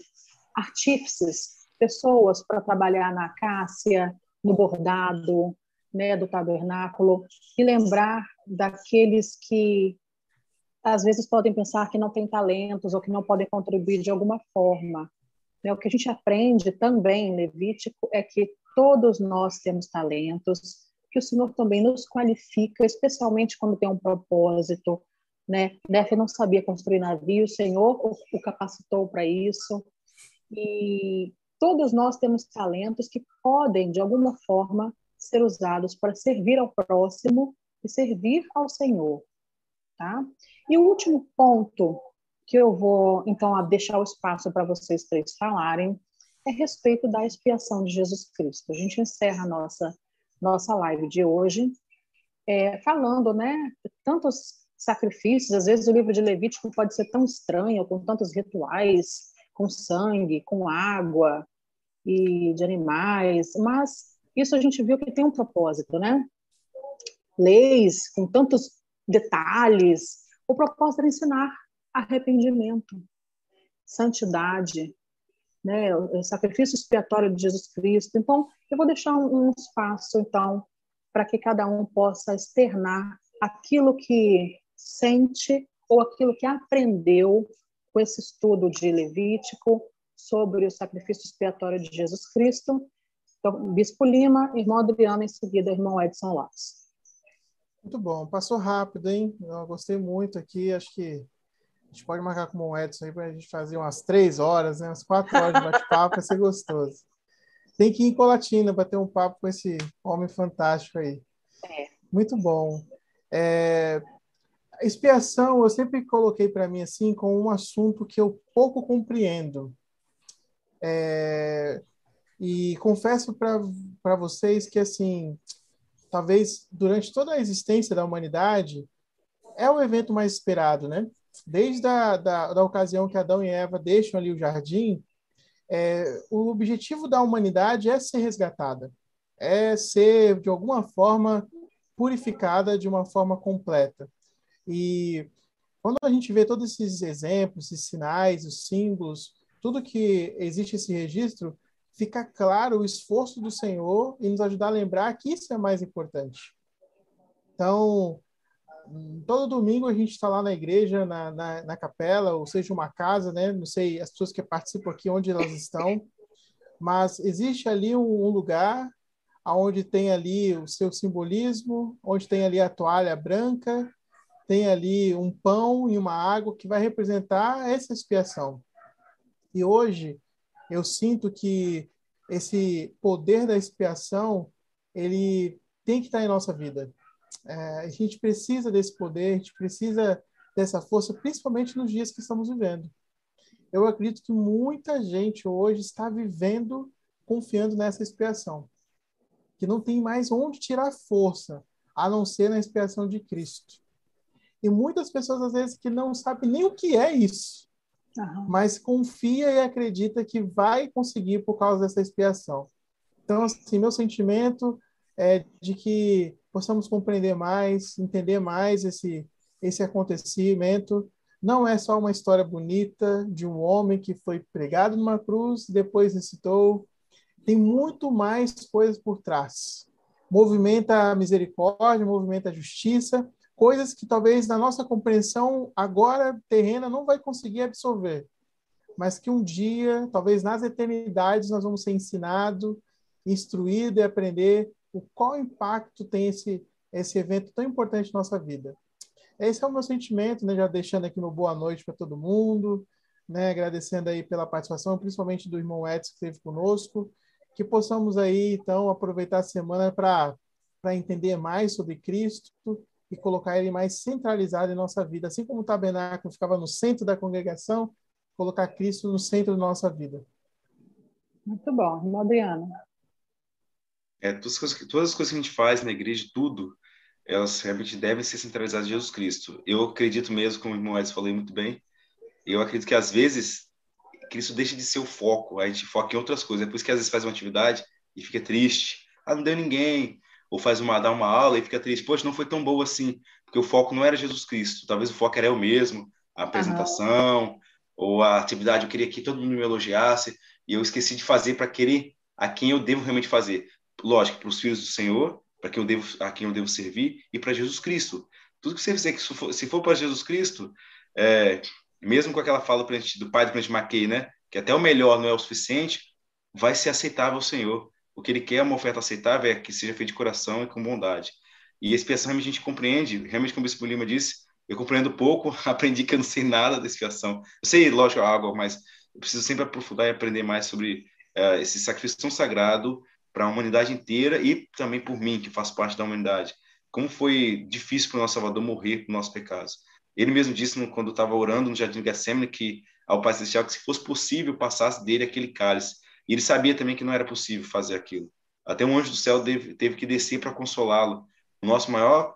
artífices, pessoas para trabalhar na acácia, no bordado, né, do tabernáculo, e lembrar daqueles que às vezes podem pensar que não têm talentos ou que não podem contribuir de alguma forma. Né? O que a gente aprende também em Levítico é que todos nós temos talentos, que o Senhor também nos qualifica, especialmente quando tem um propósito. Né? Nefe não sabia construir navio, o Senhor o capacitou para isso. E todos nós temos talentos que podem, de alguma forma, ser usados para servir ao próximo e servir ao Senhor. Tá? E o último ponto que eu vou, então, deixar o espaço para vocês três falarem é a respeito da expiação de Jesus Cristo. A gente encerra a nossa, nossa live de hoje é, falando, né, tantos sacrifícios, às vezes o livro de Levítico pode ser tão estranho, com tantos rituais, com sangue, com água e de animais, mas isso a gente viu que tem um propósito, né? Leis com tantos detalhes, o propósito era ensinar arrependimento, santidade, né, o sacrifício expiatório de Jesus Cristo. Então, eu vou deixar um, um espaço, então, para que cada um possa externar aquilo que sente ou aquilo que aprendeu com esse estudo de Levítico sobre o sacrifício expiatório de Jesus Cristo. Então, Bispo Lima, irmão Adriano, em seguida, irmão Edson Lopes. Muito bom, passou rápido, hein? Eu gostei muito aqui, acho que a gente pode marcar com o Edson aí para a gente fazer umas três horas, né? Umas quatro horas de bate-papo, vai ser gostoso. Tem que ir em Colatina para ter um papo com esse homem fantástico aí. É. Muito bom. É, expiação, eu sempre coloquei para mim assim como um assunto que eu pouco compreendo. É, e confesso para vocês que, assim, talvez durante toda a existência da humanidade, é o evento mais esperado, né? desde a da, da ocasião que Adão e Eva deixam ali o jardim, é, o objetivo da humanidade é ser resgatada, é ser, de alguma forma, purificada de uma forma completa. E quando a gente vê todos esses exemplos, esses sinais, os símbolos, tudo que existe esse registro, fica claro o esforço do Senhor e nos ajudar a lembrar que isso é mais importante. Então, todo domingo a gente está lá na igreja, na, na, na, capela, ou seja, uma casa, né? Não sei as pessoas que participam aqui onde elas estão, mas existe ali um, um lugar onde tem ali o seu simbolismo, onde tem ali a toalha branca, tem ali um pão e uma água que vai representar essa expiação. E hoje eu sinto que esse poder da expiação ele tem que estar em nossa vida é, a gente precisa desse poder, a gente precisa dessa força, principalmente nos dias que estamos vivendo. Eu acredito que muita gente hoje está vivendo confiando nessa expiação, que não tem mais onde tirar força, a não ser na expiação de Cristo. E muitas pessoas, às vezes, que não sabem nem o que é isso, uhum. mas confia e acredita que vai conseguir por causa dessa expiação. Então, assim, meu sentimento é de que possamos compreender mais, entender mais esse, esse acontecimento. Não é só uma história bonita de um homem que foi pregado numa cruz, depois recitou. Tem muito mais coisas por trás. Movimenta a misericórdia, movimenta a justiça, coisas que talvez na nossa compreensão agora terrena não vai conseguir absorver, mas que um dia, talvez nas eternidades, nós vamos ser ensinados, instruídos e aprender o qual impacto tem esse esse evento tão importante na nossa vida. Esse é o meu sentimento, né? Já deixando aqui uma boa noite para todo mundo, né? Agradecendo aí pela participação, principalmente do irmão Edson que esteve conosco, que possamos aí então aproveitar a semana para para entender mais sobre Cristo e colocar ele mais centralizado em nossa vida, assim como o tabernáculo ficava no centro da congregação, colocar Cristo no centro da nossa vida. Muito bom, irmão Adriano. É, todas, as coisas, todas as coisas que a gente faz na igreja, tudo, elas realmente devem ser centralizadas em Jesus Cristo. Eu acredito mesmo, como o irmão Edson falou muito bem, eu acredito que às vezes Cristo deixa de ser o foco, a gente foca em outras coisas. É por isso que às vezes faz uma atividade e fica triste. Ah, não deu ninguém. Ou faz uma, dá uma aula e fica triste, poxa, não foi tão boa assim, porque o foco não era Jesus Cristo, talvez o foco era eu mesmo, a apresentação, uhum. ou a atividade, eu queria que todo mundo me elogiasse, e eu esqueci de fazer para querer a quem eu devo realmente fazer. Lógico, para os filhos do Senhor, para quem eu devo, a quem eu devo servir, e para Jesus Cristo. Tudo que você fizer, que se for para Jesus Cristo, é, mesmo com aquela fala do pai do presidente Mackey, né, que até o melhor não é o suficiente, vai ser aceitável ao Senhor. O que ele quer é uma oferta aceitável, é que seja feita de coração e com bondade. E expiação realmente a gente compreende, realmente como o Bispo Lima disse, eu compreendo pouco, aprendi que eu não sei nada da expiação. Eu sei, lógico, algo, mas eu preciso sempre aprofundar e aprender mais sobre uh, esse sacrifício tão sagrado para a humanidade inteira e também por mim, que faço parte da humanidade. Como foi difícil para o nosso Salvador morrer por nossos pecados. Ele mesmo disse quando estava orando no Jardim de Getsemane que ao Pai Celestial que se fosse possível passasse dele aquele cálice. E ele sabia também que não era possível fazer aquilo. Até um anjo do céu teve, teve que descer para consolá-lo. O nosso maior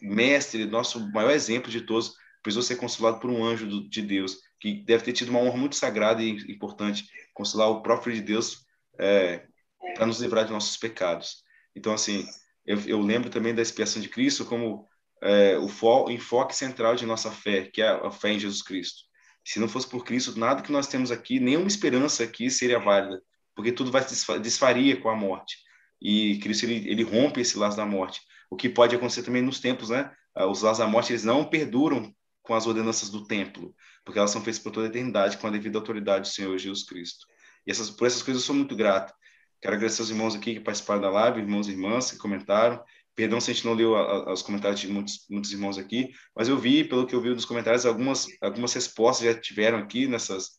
mestre, nosso maior exemplo de todos, precisou ser consolado por um anjo do, de Deus, que deve ter tido uma honra muito sagrada e importante, consolar o próprio de Deus é, para nos livrar de nossos pecados. Então, assim, eu, eu lembro também da expiação de Cristo como é, o, fo, o enfoque central de nossa fé, que é a fé em Jesus Cristo. Se não fosse por Cristo, nada que nós temos aqui, nenhuma esperança aqui seria válida, porque tudo vai se desfaria com a morte. E Cristo ele, ele rompe esse laço da morte. O que pode acontecer também nos tempos, né? Ah, os laços da morte eles não perduram com as ordenanças do templo, porque elas são feitas por toda a eternidade com a devida autoridade do Senhor Jesus Cristo. E essas, por essas coisas eu sou muito grato. Quero agradecer aos irmãos aqui que participaram da live, irmãos e irmãs que comentaram. Perdão se a gente não leu a, a, os comentários de muitos, muitos irmãos aqui, mas eu vi, pelo que eu vi nos comentários, algumas, algumas respostas já tiveram aqui nessas.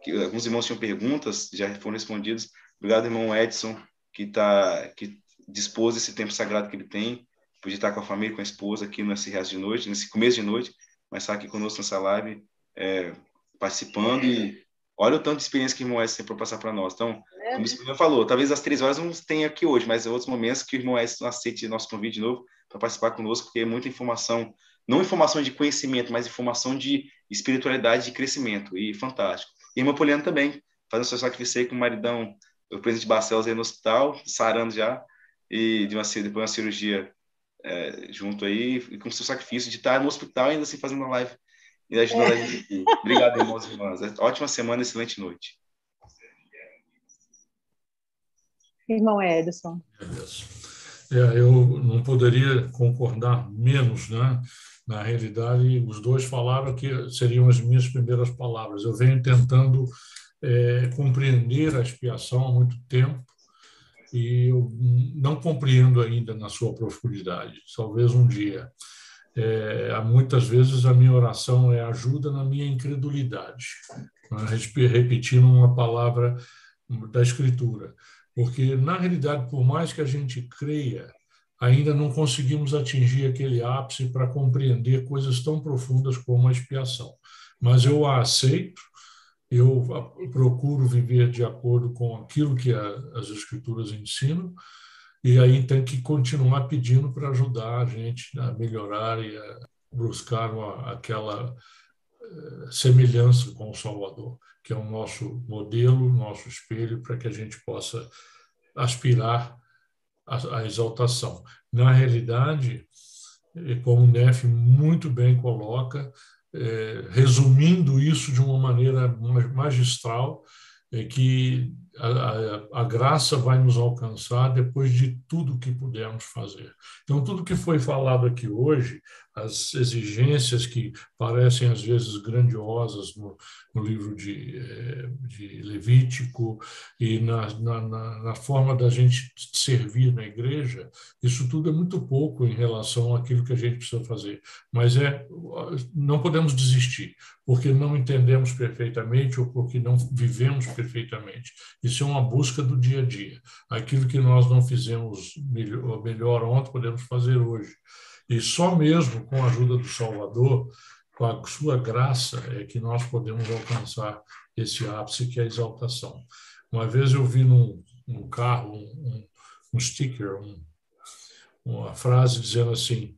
Que, alguns irmãos tinham perguntas, já foram respondidas. Obrigado, irmão Edson, que, tá, que dispôs esse tempo sagrado que ele tem, podia estar com a família, com a esposa aqui nesse resto de noite, nesse começo de noite, mas está aqui conosco nessa live, é, participando e olha o tanto de experiência que o irmão Edson tem para passar para nós. Então, como o irmão falou, talvez às três horas não tenha aqui hoje, mas em outros momentos que o irmão Edson aceite nosso convite de novo para participar conosco, porque é muita informação, não informação de conhecimento, mas informação de espiritualidade, de crescimento, e fantástico. E irmã Poliana também, fazendo seu sacrifício com o maridão, o presidente de Barcelos aí no hospital, sarando já, e de uma, depois de uma cirurgia é, junto aí, com seu sacrifício de estar no hospital ainda assim fazendo uma live e ajudando é. a gente aqui. Obrigado, irmãos e irmãs. Ótima semana, excelente noite. Irmão Edson. É, eu não poderia concordar menos, né? Na realidade, os dois falaram que seriam as minhas primeiras palavras. Eu venho tentando é, compreender a expiação há muito tempo e eu não compreendo ainda na sua profundidade. Talvez um dia. É, muitas vezes a minha oração é ajuda na minha incredulidade, né? repetindo uma palavra da Escritura. Porque, na realidade, por mais que a gente creia, ainda não conseguimos atingir aquele ápice para compreender coisas tão profundas como a expiação. Mas eu a aceito, eu procuro viver de acordo com aquilo que as Escrituras ensinam, e aí tem que continuar pedindo para ajudar a gente a melhorar e a buscar aquela semelhança com o Salvador que é o nosso modelo, nosso espelho, para que a gente possa aspirar à, exaltação. Na realidade, como o Neff muito bem coloca, é, resumindo isso de uma maneira magistral, é que a, a, graça vai nos alcançar depois de tudo que pudermos fazer. Então, tudo que foi falado aqui hoje, as exigências que parecem às vezes grandiosas no, no livro de, eh, de, Levítico e na, na, na, forma da gente servir na igreja, isso tudo é muito pouco em relação àquilo que a gente precisa fazer. Mas é, não podemos desistir, porque não entendemos perfeitamente ou porque não vivemos perfeitamente. Isso é uma busca do dia a dia. Aquilo que nós não fizemos melhor, melhor ontem, podemos fazer hoje. E só mesmo com a ajuda do Salvador, com a sua graça, é que nós podemos alcançar esse ápice que é a exaltação. Uma vez eu vi num, num carro um, um, sticker, um, uma frase dizendo assim: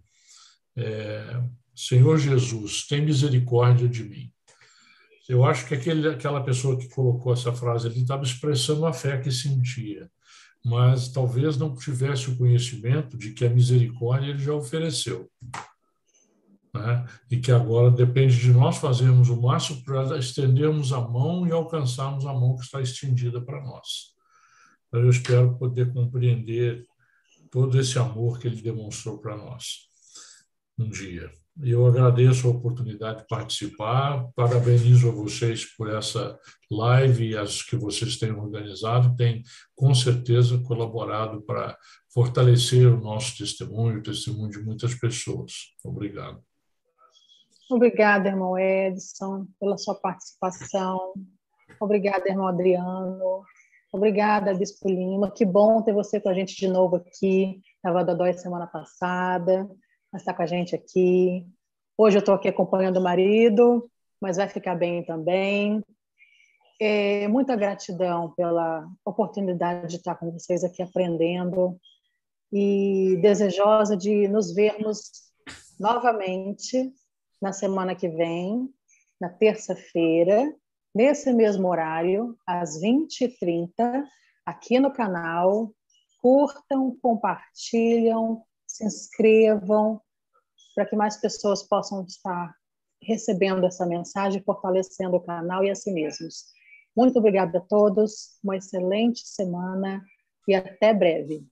é, Senhor Jesus, tem misericórdia de mim. Eu acho que aquele, aquela pessoa que colocou essa frase ali estava expressando a fé que sentia mas talvez não tivesse o conhecimento de que a misericórdia ele já ofereceu. Né? E que agora depende de nós fazermos o máximo para estendermos a mão e alcançarmos a mão que está estendida para nós. Então, eu espero poder compreender todo esse amor que ele demonstrou para nós um dia. Eu agradeço a oportunidade de participar, parabenizo a vocês por essa live e as que vocês têm organizado, têm com certeza colaborado para fortalecer o nosso testemunho, o testemunho de muitas pessoas. Obrigado. Obrigada, irmão Edson, pela sua participação. Obrigada, irmão Adriano. Obrigada, Bispo Lima. Que bom ter você com a gente de novo aqui. Estava Dodói semana passada mas está com a gente aqui. Hoje eu estou aqui acompanhando o marido, mas vai ficar bem também. É, muita gratidão pela oportunidade de estar com vocês aqui aprendendo e desejosa de nos vermos novamente na semana que vem, na terça-feira, nesse mesmo horário, às 20h30, aqui no canal. Curtam, compartilham, se inscrevam, para que mais pessoas possam estar recebendo essa mensagem, fortalecendo o canal e a si mesmos. Muito obrigada a todos, uma excelente semana e até breve.